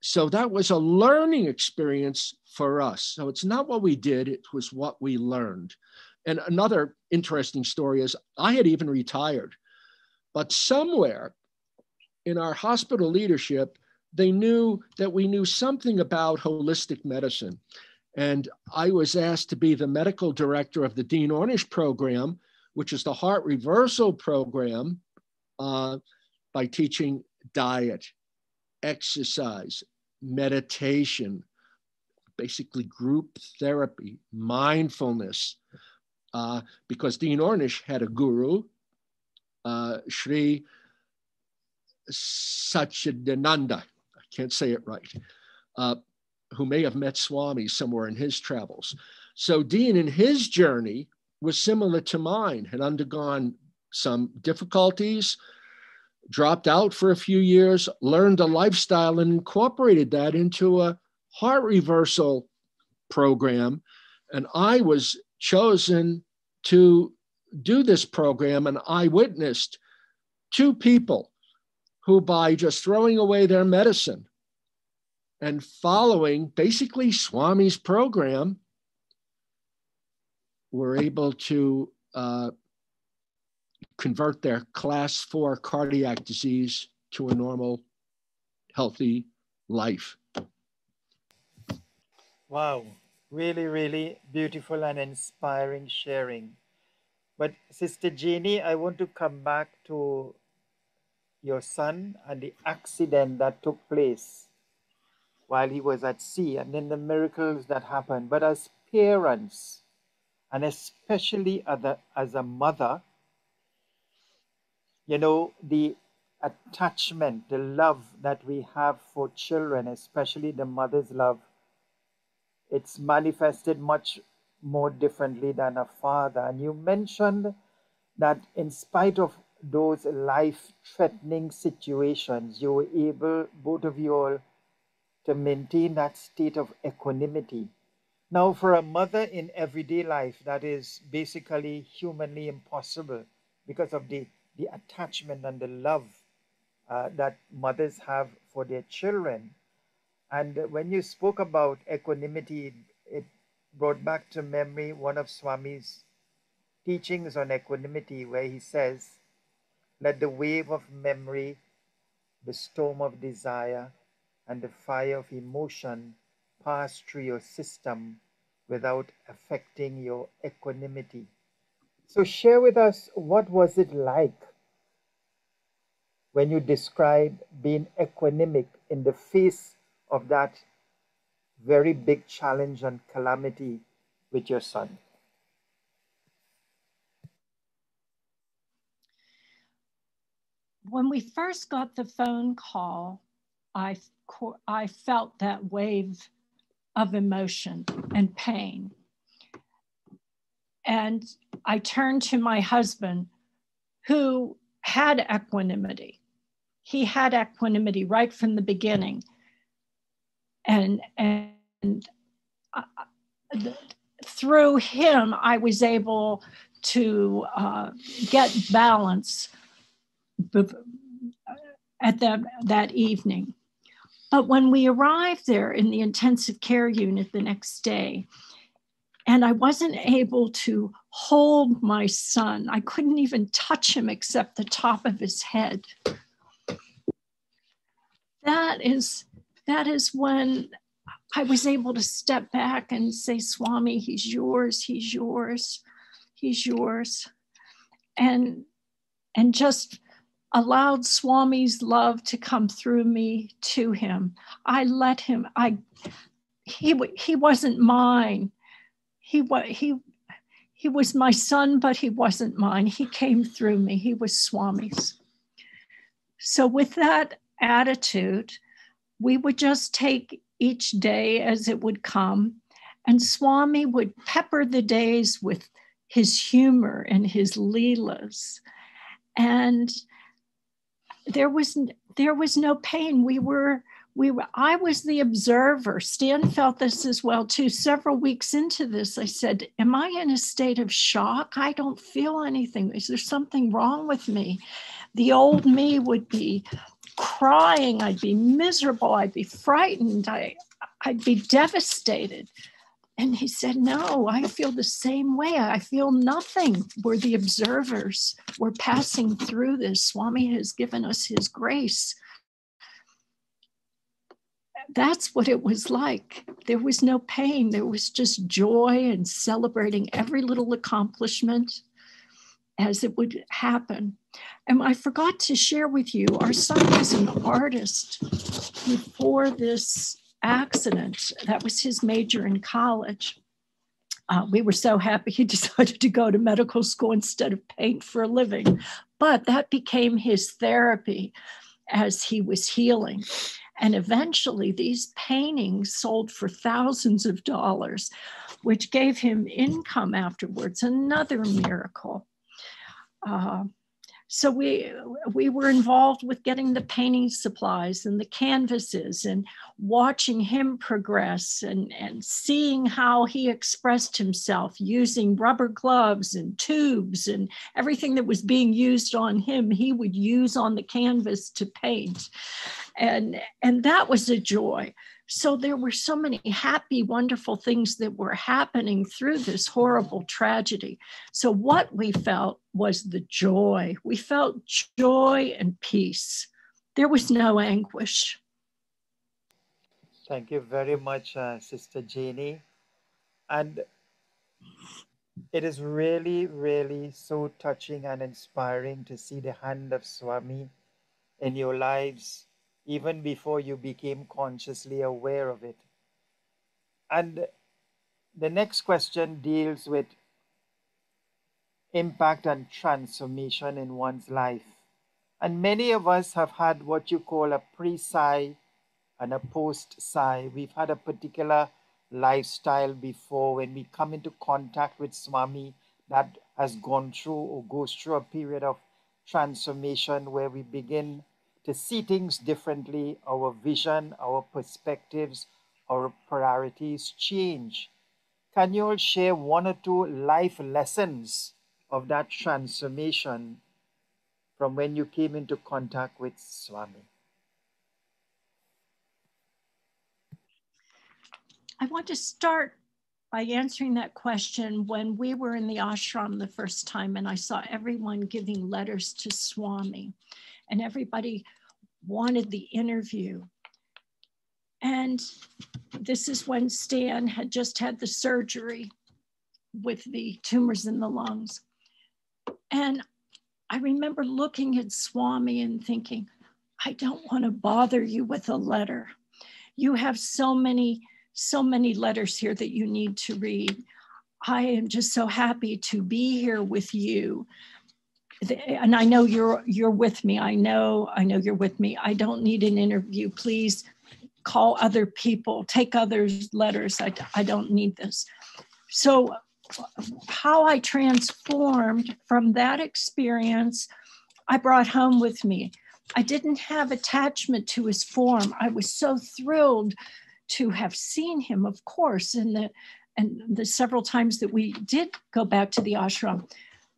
So that was a learning experience for us. So it's not what we did, it was what we learned. And another interesting story is I had even retired, but somewhere in our hospital leadership, they knew that we knew something about holistic medicine. And I was asked to be the medical director of the Dean Ornish program, which is the heart reversal program, uh, by teaching diet, exercise, meditation, basically group therapy, mindfulness. Uh, because Dean Ornish had a guru, uh, Sri Satchidananda, I can't say it right, uh, who may have met Swami somewhere in his travels. So Dean, in his journey, was similar to mine, had undergone some difficulties, dropped out for a few years, learned a lifestyle, and incorporated that into a heart reversal program. And I was chosen to do this program, and I witnessed two people who, by just throwing away their medicine and following basically Swami's program, were able to uh, convert their class four cardiac disease to a normal, healthy life. Wow, really, really beautiful and inspiring sharing. But Sister Jeannie, I want to come back to your son and the accident that took place while he was at sea and then the miracles that happened. But as parents, and especially as a, mother, you know, the attachment, the love that we have for children, especially the mother's love, it's manifested much more differently than a father. And you mentioned that in spite of those life threatening situations, you were able, both of you all, to maintain that state of equanimity. Now, for a mother in everyday life, that is basically humanly impossible because of the the attachment and the love uh, that mothers have for their children. And when you spoke about equanimity, it brought back to memory one of Swami's teachings on equanimity, where he says, Let the wave of memory, the storm of desire, and the fire of emotion pass through your system without affecting your equanimity. So share with us what was it like when you describe being equanimic in the face of that very big challenge and calamity with your son? When we first got the phone call, I, I felt that wave of emotion and pain. And I turned to my husband, who had equanimity. He had equanimity right from the beginning. And, and through him, I was able to uh, get balance at that, that evening. But when we arrived there in the intensive care unit the next day, and I wasn't able to hold my son. I couldn't even touch him except the top of his head. that is that is when I was able to step back and say, Swami, he's yours, he's yours, he's yours. And and just allowed Swami's love to come through me to him. I let him, I he he wasn't mine. He was he he was my son, but he wasn't mine. He came through me. He was Swami's. So with that attitude, we would just take each day as it would come, and Swami would pepper the days with his humor and his leelas. And there was there was no pain. We were we were, I was the observer. Stan felt this as well too. Several weeks into this, I said, Am I in a state of shock? I don't feel anything. Is there something wrong with me? The old me would be crying, I'd be miserable, I'd be frightened, I, I'd be devastated. And he said, No, I feel the same way. I feel nothing. We're the observers. We're passing through this. Swami has given us his grace. That's what it was like. There was no pain, there was just joy and celebrating every little accomplishment as it would happen. And I forgot to share with you, our son was an artist before this accident. That was his major in college. Uh, we were so happy he decided to go to medical school instead of paint for a living. But that became his therapy as he was healing. And eventually, these paintings sold for thousands of dollars, which gave him income afterwards, another miracle. Uh, so we we were involved with getting the painting supplies and the canvases and watching him progress and, and seeing how he expressed himself using rubber gloves and tubes and everything that was being used on him he would use on the canvas to paint. And and that was a joy so there were so many happy, wonderful things that were happening through this horrible tragedy. So what we felt was the joy. We felt joy and peace. There was no anguish. Thank you very much, uh, Sister Janie. And it is really, really so touching and inspiring to see the hand of Swami in your lives even before you became consciously aware of it. And the next question deals with impact and transformation in one's life. And many of us have had what you call a pre Sai and a post Sai. We've had a particular lifestyle before when we come into contact with Swami that has gone through or goes through a period of transformation where we begin to see things differently, our vision, our perspectives, our priorities change. Can you all share one or two life lessons of that transformation from when you came into contact with Swami? I want to start by answering that question when we were in the ashram the first time and I saw everyone giving letters to Swami and everybody wanted the interview. And this is when Stan had just had the surgery with the tumors in the lungs. And I remember looking at Swami and thinking, I don't want to bother you with a letter. You have so many, so many letters here that you need to read. I am just so happy to be here with you and I know you're you're with me. I know I know you're with me. I don't need an interview. Please call other people, take others' letters. I, I don't need this. So how I transformed from that experience, I brought home with me. I didn't have attachment to his form. I was so thrilled to have seen him, of course, and the and the several times that we did go back to the ashram.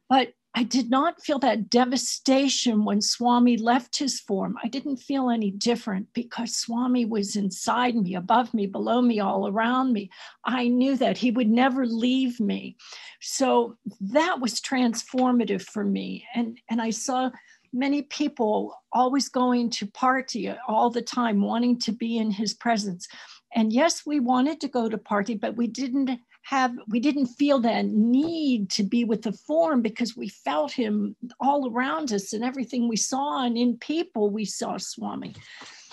But I did not feel that devastation when Swami left his form. I didn't feel any different because Swami was inside me, above me, below me, all around me. I knew that he would never leave me. So that was transformative for me. And, and I saw many people always going to Parthi all the time, wanting to be in his presence. And yes, we wanted to go to Parthi, but we didn't have we didn't feel that need to be with the form because we felt him all around us and everything we saw and in people we saw swami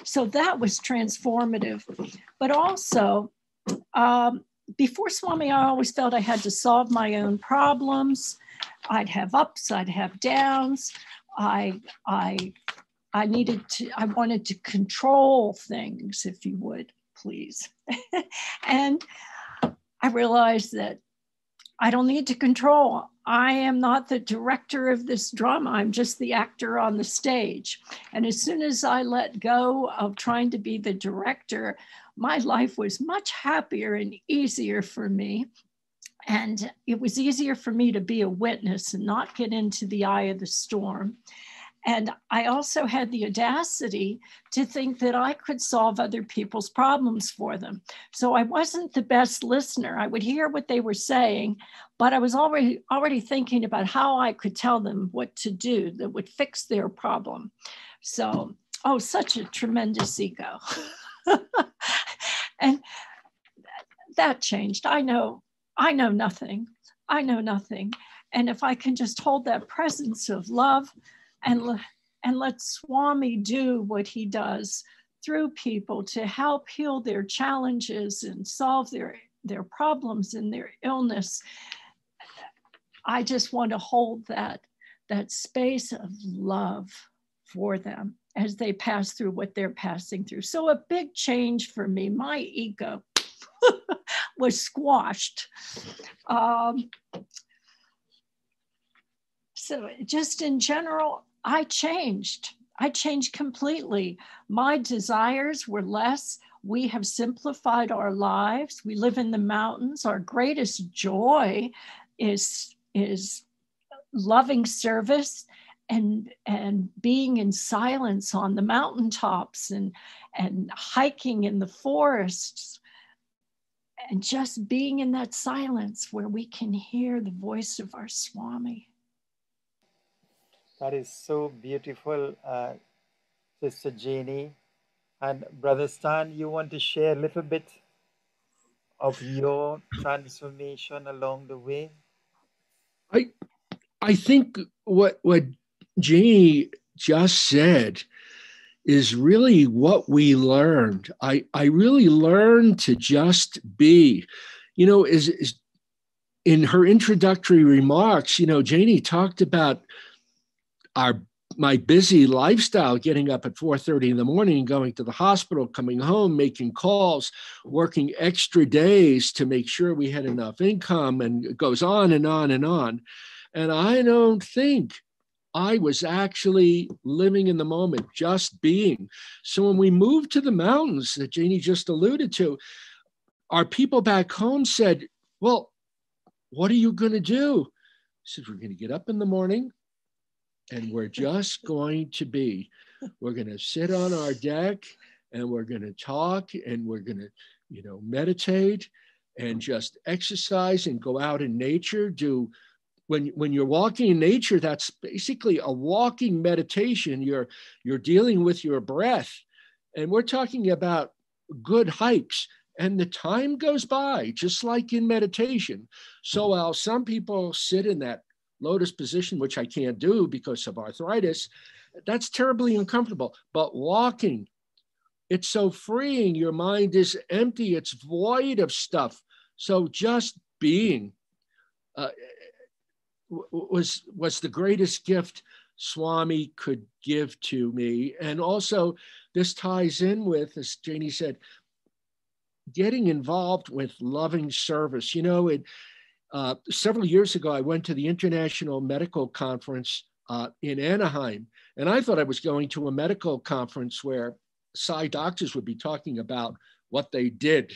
so that was transformative. But also um, before swami i always felt i had to solve my own problems. I'd have ups i'd have downs. I i i needed to i wanted to control things if you would please. And I realized that I don't need to control. I am not the director of this drama. I'm just the actor on the stage. And as soon as I let go of trying to be the director, my life was much happier and easier for me. And it was easier for me to be a witness and not get into the eye of the storm. And I also had the audacity to think that I could solve other people's problems for them. So I wasn't the best listener. I would hear what they were saying, but I was already already thinking about how I could tell them what to do that would fix their problem. So, oh, such a tremendous ego. and that changed. I know, I know nothing. I know nothing. And if I can just hold that presence of love, and, and let Swami do what he does through people to help heal their challenges and solve their, their problems and their illness. I just want to hold that, that space of love for them as they pass through what they're passing through. So, a big change for me. My ego was squashed. Um, so, just in general, I changed. I changed completely. My desires were less. We have simplified our lives. We live in the mountains. Our greatest joy is, is loving service and and being in silence on the mountaintops and and hiking in the forests and just being in that silence where we can hear the voice of our swami that is so beautiful, uh, Sister Janie. And Brother Stan, you want to share a little bit of your transformation along the way? I I think what what Janie just said is really what we learned. I, I really learned to just be. You know, is, is in her introductory remarks, you know, Janie talked about our my busy lifestyle getting up at 4.30 in the morning going to the hospital coming home making calls working extra days to make sure we had enough income and it goes on and on and on. And i don't think i was actually living in the moment just being. So when we moved to the mountains that janie just alluded to our people back home said well what are you going to do? I said we're going to get up in the morning and we're just going to be. We're going to sit on our deck and we're going to talk and we're going to you know meditate and just exercise and go out in nature do when when you're walking in nature that's basically a walking meditation. You're you're dealing with your breath and we're talking about good hikes and the time goes by just like in meditation. So mm-hmm. while some people sit in that lotus position, which I can't do because of arthritis, that's terribly uncomfortable. But walking, it's so freeing. Your mind is empty, it's void of stuff. So just being uh, was, was the greatest gift Swami could give to me. And also, this ties in with, as Janie said, getting involved with loving service. You know, it, uh, several years ago, I went to the International Medical Conference uh, in Anaheim, and I thought I was going to a medical conference where Sai doctors would be talking about what they did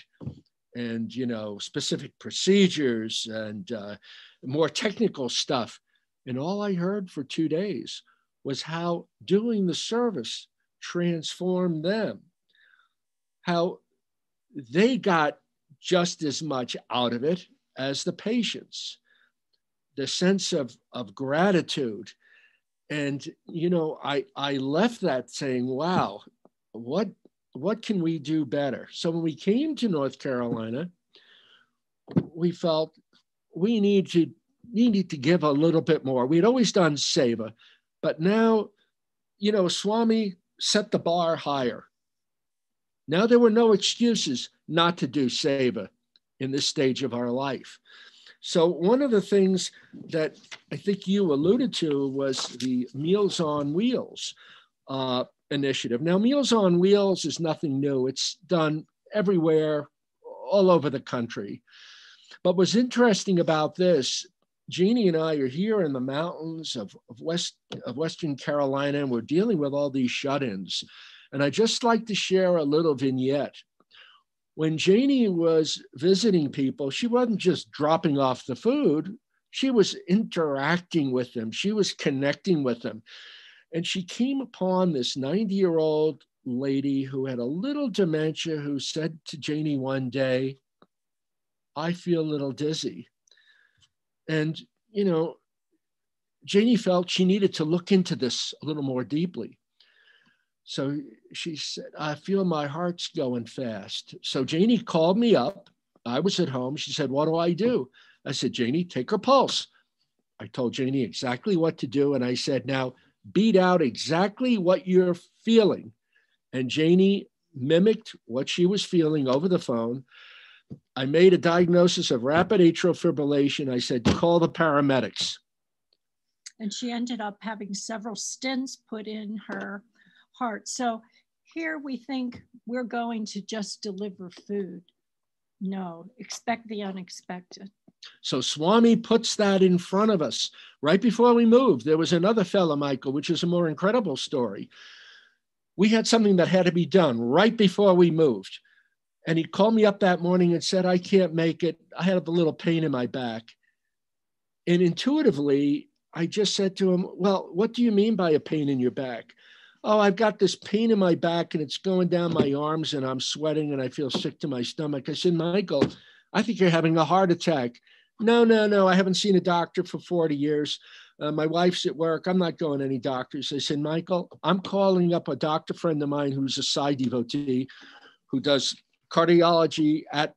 and you know specific procedures and uh, more technical stuff. And all I heard for two days was how doing the service transformed them, how they got just as much out of it as the patients, the sense of, of gratitude and you know, I I left that saying, "Wow, what what can we do better?" So when we came to North Carolina, we felt we need to needed to give a little bit more. We had always done seva, but now, you know, Swami set the bar higher. Now there were no excuses not to do seva in this stage of our life. So one of the things that I think you alluded to was the Meals on Wheels uh, initiative. Now, Meals on Wheels is nothing new. It's done everywhere, all over the country. But what's interesting about this, Jeannie and I are here in the mountains of, of West of Western Carolina, and we're dealing with all these shut-ins. And I just like to share a little vignette. When Janie was visiting people, she wasn't just dropping off the food, she was interacting with them, she was connecting with them. And she came upon this 90 year old lady who had a little dementia who said to Janie one day, I feel a little dizzy. And, you know, Janie felt she needed to look into this a little more deeply. So she said, I feel my heart's going fast. So Janie called me up. I was at home. She said, What do I do? I said, Janie, take her pulse. I told Janie exactly what to do. And I said, Now beat out exactly what you're feeling. And Janie mimicked what she was feeling over the phone. I made a diagnosis of rapid atrial fibrillation. I said, call the paramedics. And she ended up having several stents put in her heart. So here we think we're going to just deliver food. No, expect the unexpected. So Swami puts that in front of us. Right before we moved, there was another fellow, Michael, which is a more incredible story. We had something that had to be done right before we moved. And he called me up that morning and said, I can't make it. I had a little pain in my back. And intuitively, I just said to him, Well, what do you mean by a pain in your back? Oh, I've got this pain in my back and it's going down my arms and I'm sweating and I feel sick to my stomach. I said, Michael, I think you're having a heart attack. No, no, no. I haven't seen a doctor for 40 years. Uh, my wife's at work. I'm not going to any doctors. I said, Michael, I'm calling up a doctor friend of mine who's a Sai devotee who does cardiology at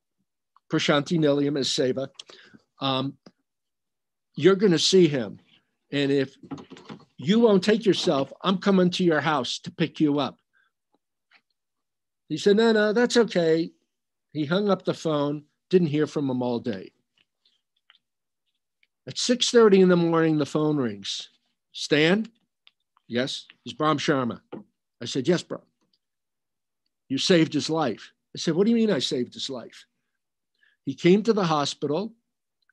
Prashanti Nilayam as Seva. Um, you're going to see him. And if you won't take yourself, I'm coming to your house to pick you up. He said, No, no, that's okay. He hung up the phone, didn't hear from him all day. At 6:30 in the morning, the phone rings. Stan? Yes, it's Brahm Sharma. I said, Yes, Brahm. You saved his life. I said, What do you mean I saved his life? He came to the hospital.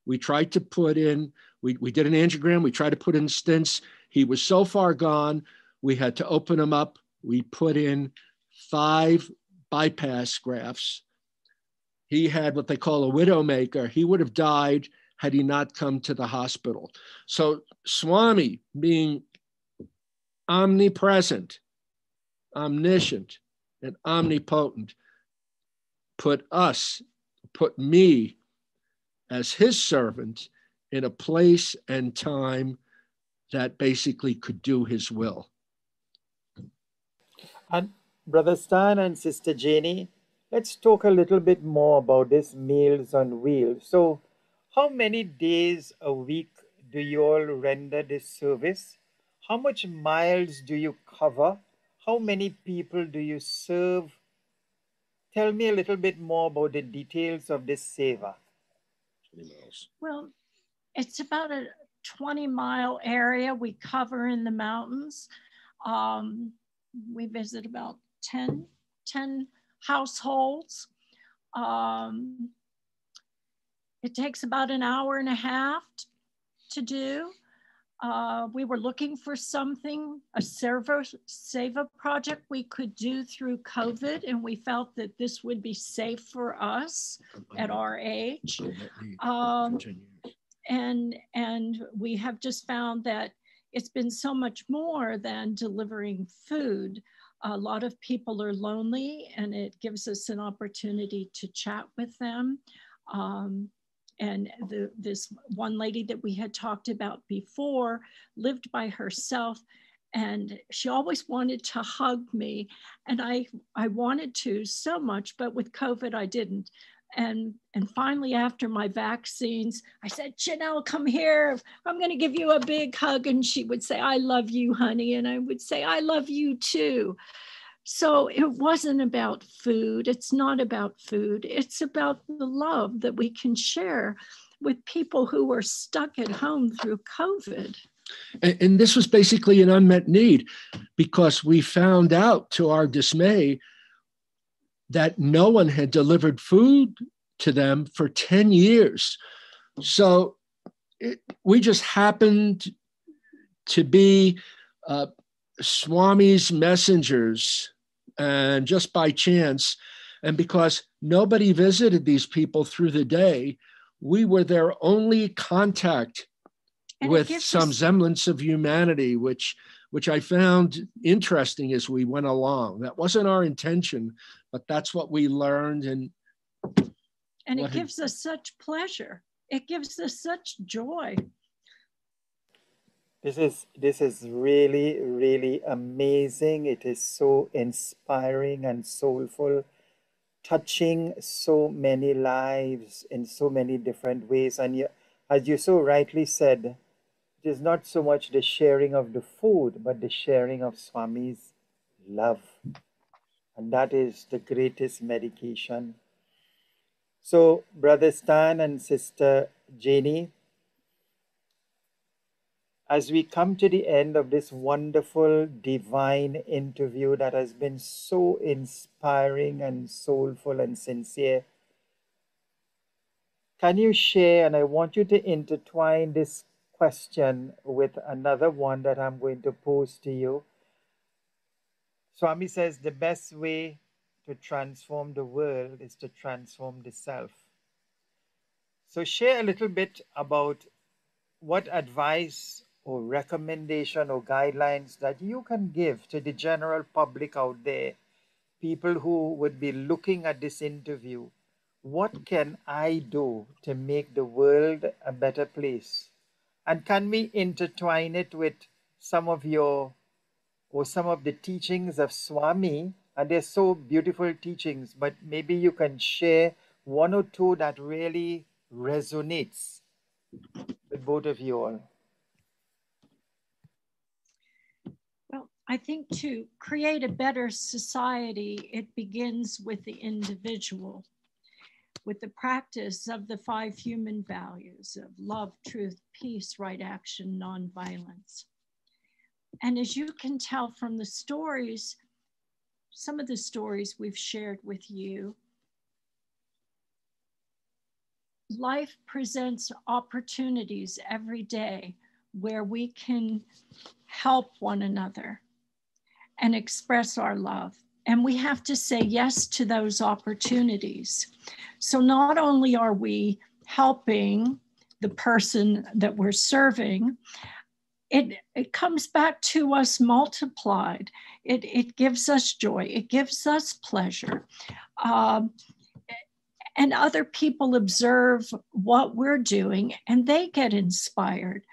We tried to put in, we, we did an angiogram, we tried to put in stents. He was so far gone, we had to open him up. We put in five bypass grafts. He had what they call a widowmaker. He would have died had he not come to the hospital. So, Swami, being omnipresent, omniscient, and omnipotent, put us, put me as his servant in a place and time that basically could do his will. And Brother Stan and Sister Janie, let's talk a little bit more about this Meals on Wheels. So, how many days a week do you all render this service? How much miles do you cover? How many people do you serve Tell me a little bit more about the details of this seva. Well, it's about a 20 mile area we cover in the mountains. Um, we visit about 10, 10 households. Um, it takes about an hour and a half to do. Uh, we were looking for something, a server save a project we could do through COVID, and we felt that this would be safe for us at our age. Um, and and we have just found that it's been so much more than delivering food. A lot of people are lonely, and it gives us an opportunity to chat with them. Um, and the, this one lady that we had talked about before lived by herself and she always wanted to hug me and i i wanted to so much but with covid i didn't and and finally after my vaccines i said chanel come here. I'm going to give you a big hug. And she would say i love you honey. And i would say i love you too. So it wasn't about food. It's not about food. It's about the love that we can share with people who are stuck at home through covid. And, and this was basically an unmet need because we found out to our dismay that no one had delivered food to them for 10 years. So it, we just happened to be uh, Swami's messengers, and just by chance, and because nobody visited these people through the day, we were their only contact and with some us- semblance of humanity, which which I found interesting as we went along. That wasn't our intention, but that's what we learned. And and it gives us such pleasure. It gives us such joy. This is this is really really amazing. It is so inspiring and soulful, touching so many lives in so many different ways. And you, as you so rightly said, it is not so much the sharing of the food, but the sharing of Swami's love. And that is the greatest medication. So, Brother Stan and Sister Janie, as we come to the end of this wonderful divine interview that has been so inspiring and soulful and sincere, can you share? And I want you to intertwine this question with another one that I'm going to pose to you. Swami says the best way to transform the world is to transform the self. So, share a little bit about what advice or recommendation or guidelines that you can give to the general public out there, people who would be looking at this interview. What can I do to make the world a better place? And can we intertwine it with some of your or some of the teachings of Swami? And they're so beautiful teachings, but maybe you can share one or two that really resonates with both of you all. Well, I think to create a better society, it begins with the individual with the practice of the five human values of love, truth, peace, right action, nonviolence. And as you can tell from the stories, some of the stories we've shared with you, life presents opportunities every day where we can help one another and express our love. And we have to say yes to those opportunities. So not only are we helping the person that we're serving, it, it comes back to us multiplied. It, it gives us joy, it gives us pleasure. Um, and other people observe what we're doing and they get inspired.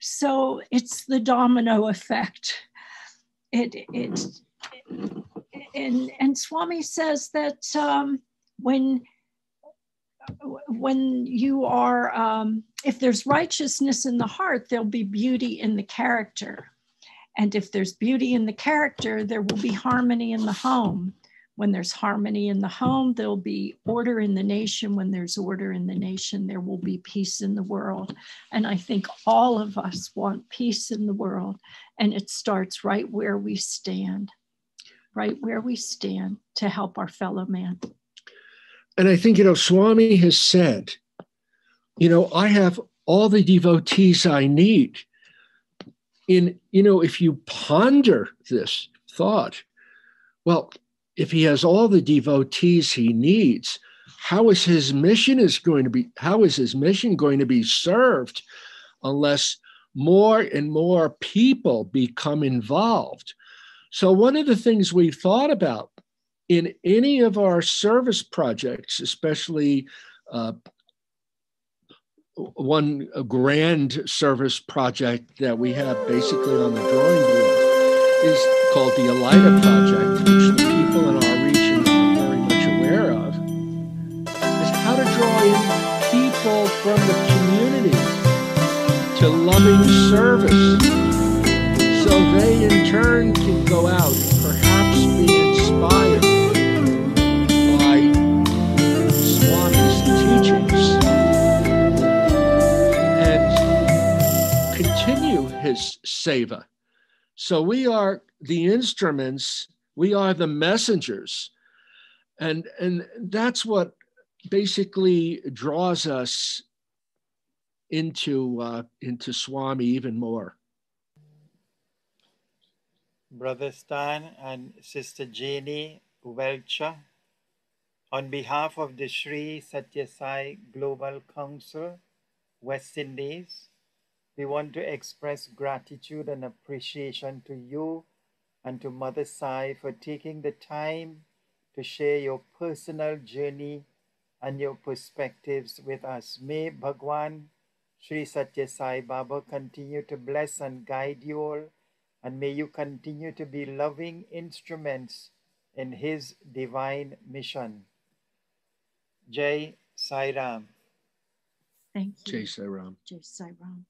So it's the domino effect. It, it, and, and Swami says that um, when when you are um, if there's righteousness in the heart there'll be beauty in the character. And if there's beauty in the character there will be harmony in the home. When there's harmony in the home there'll be order in the nation. When there's order in the nation there will be peace in the world. And i think all of us want peace in the world. And it starts right where we stand right where we stand to help our fellow man. And I think, you know, Swami has said, you know, I have all the devotees I need. In, you know, if you ponder this thought, well, if he has all the devotees he needs, how is his mission is going to be how is his mission going to be served unless more and more people become involved so, one of the things we've thought about in any of our service projects, especially uh, one grand service project that we have basically on the drawing board is called the Elida Project, which the people in our region are very much aware of, is how to draw in people from the community to loving service so they in turn can go out perhaps be inspired by Swami's teachings and continue his seva. So we are the instruments, we are the messengers. And, and that's what basically draws us into, uh, into Swami even more. Brother Stan and Sister Janie Welcher, on behalf of the Sri Sathya Sai Global Council, West Indies, we want to express gratitude and appreciation to you and to Mother Sai for taking the time to share your personal journey and your perspectives with us. May Bhagwan Sri Sathya Sai Baba continue to bless and guide you all, and may you continue to be loving instruments in His divine mission. Jai Sai Ram. Thank you. Jai Sai Ram. Jai Sai Ram.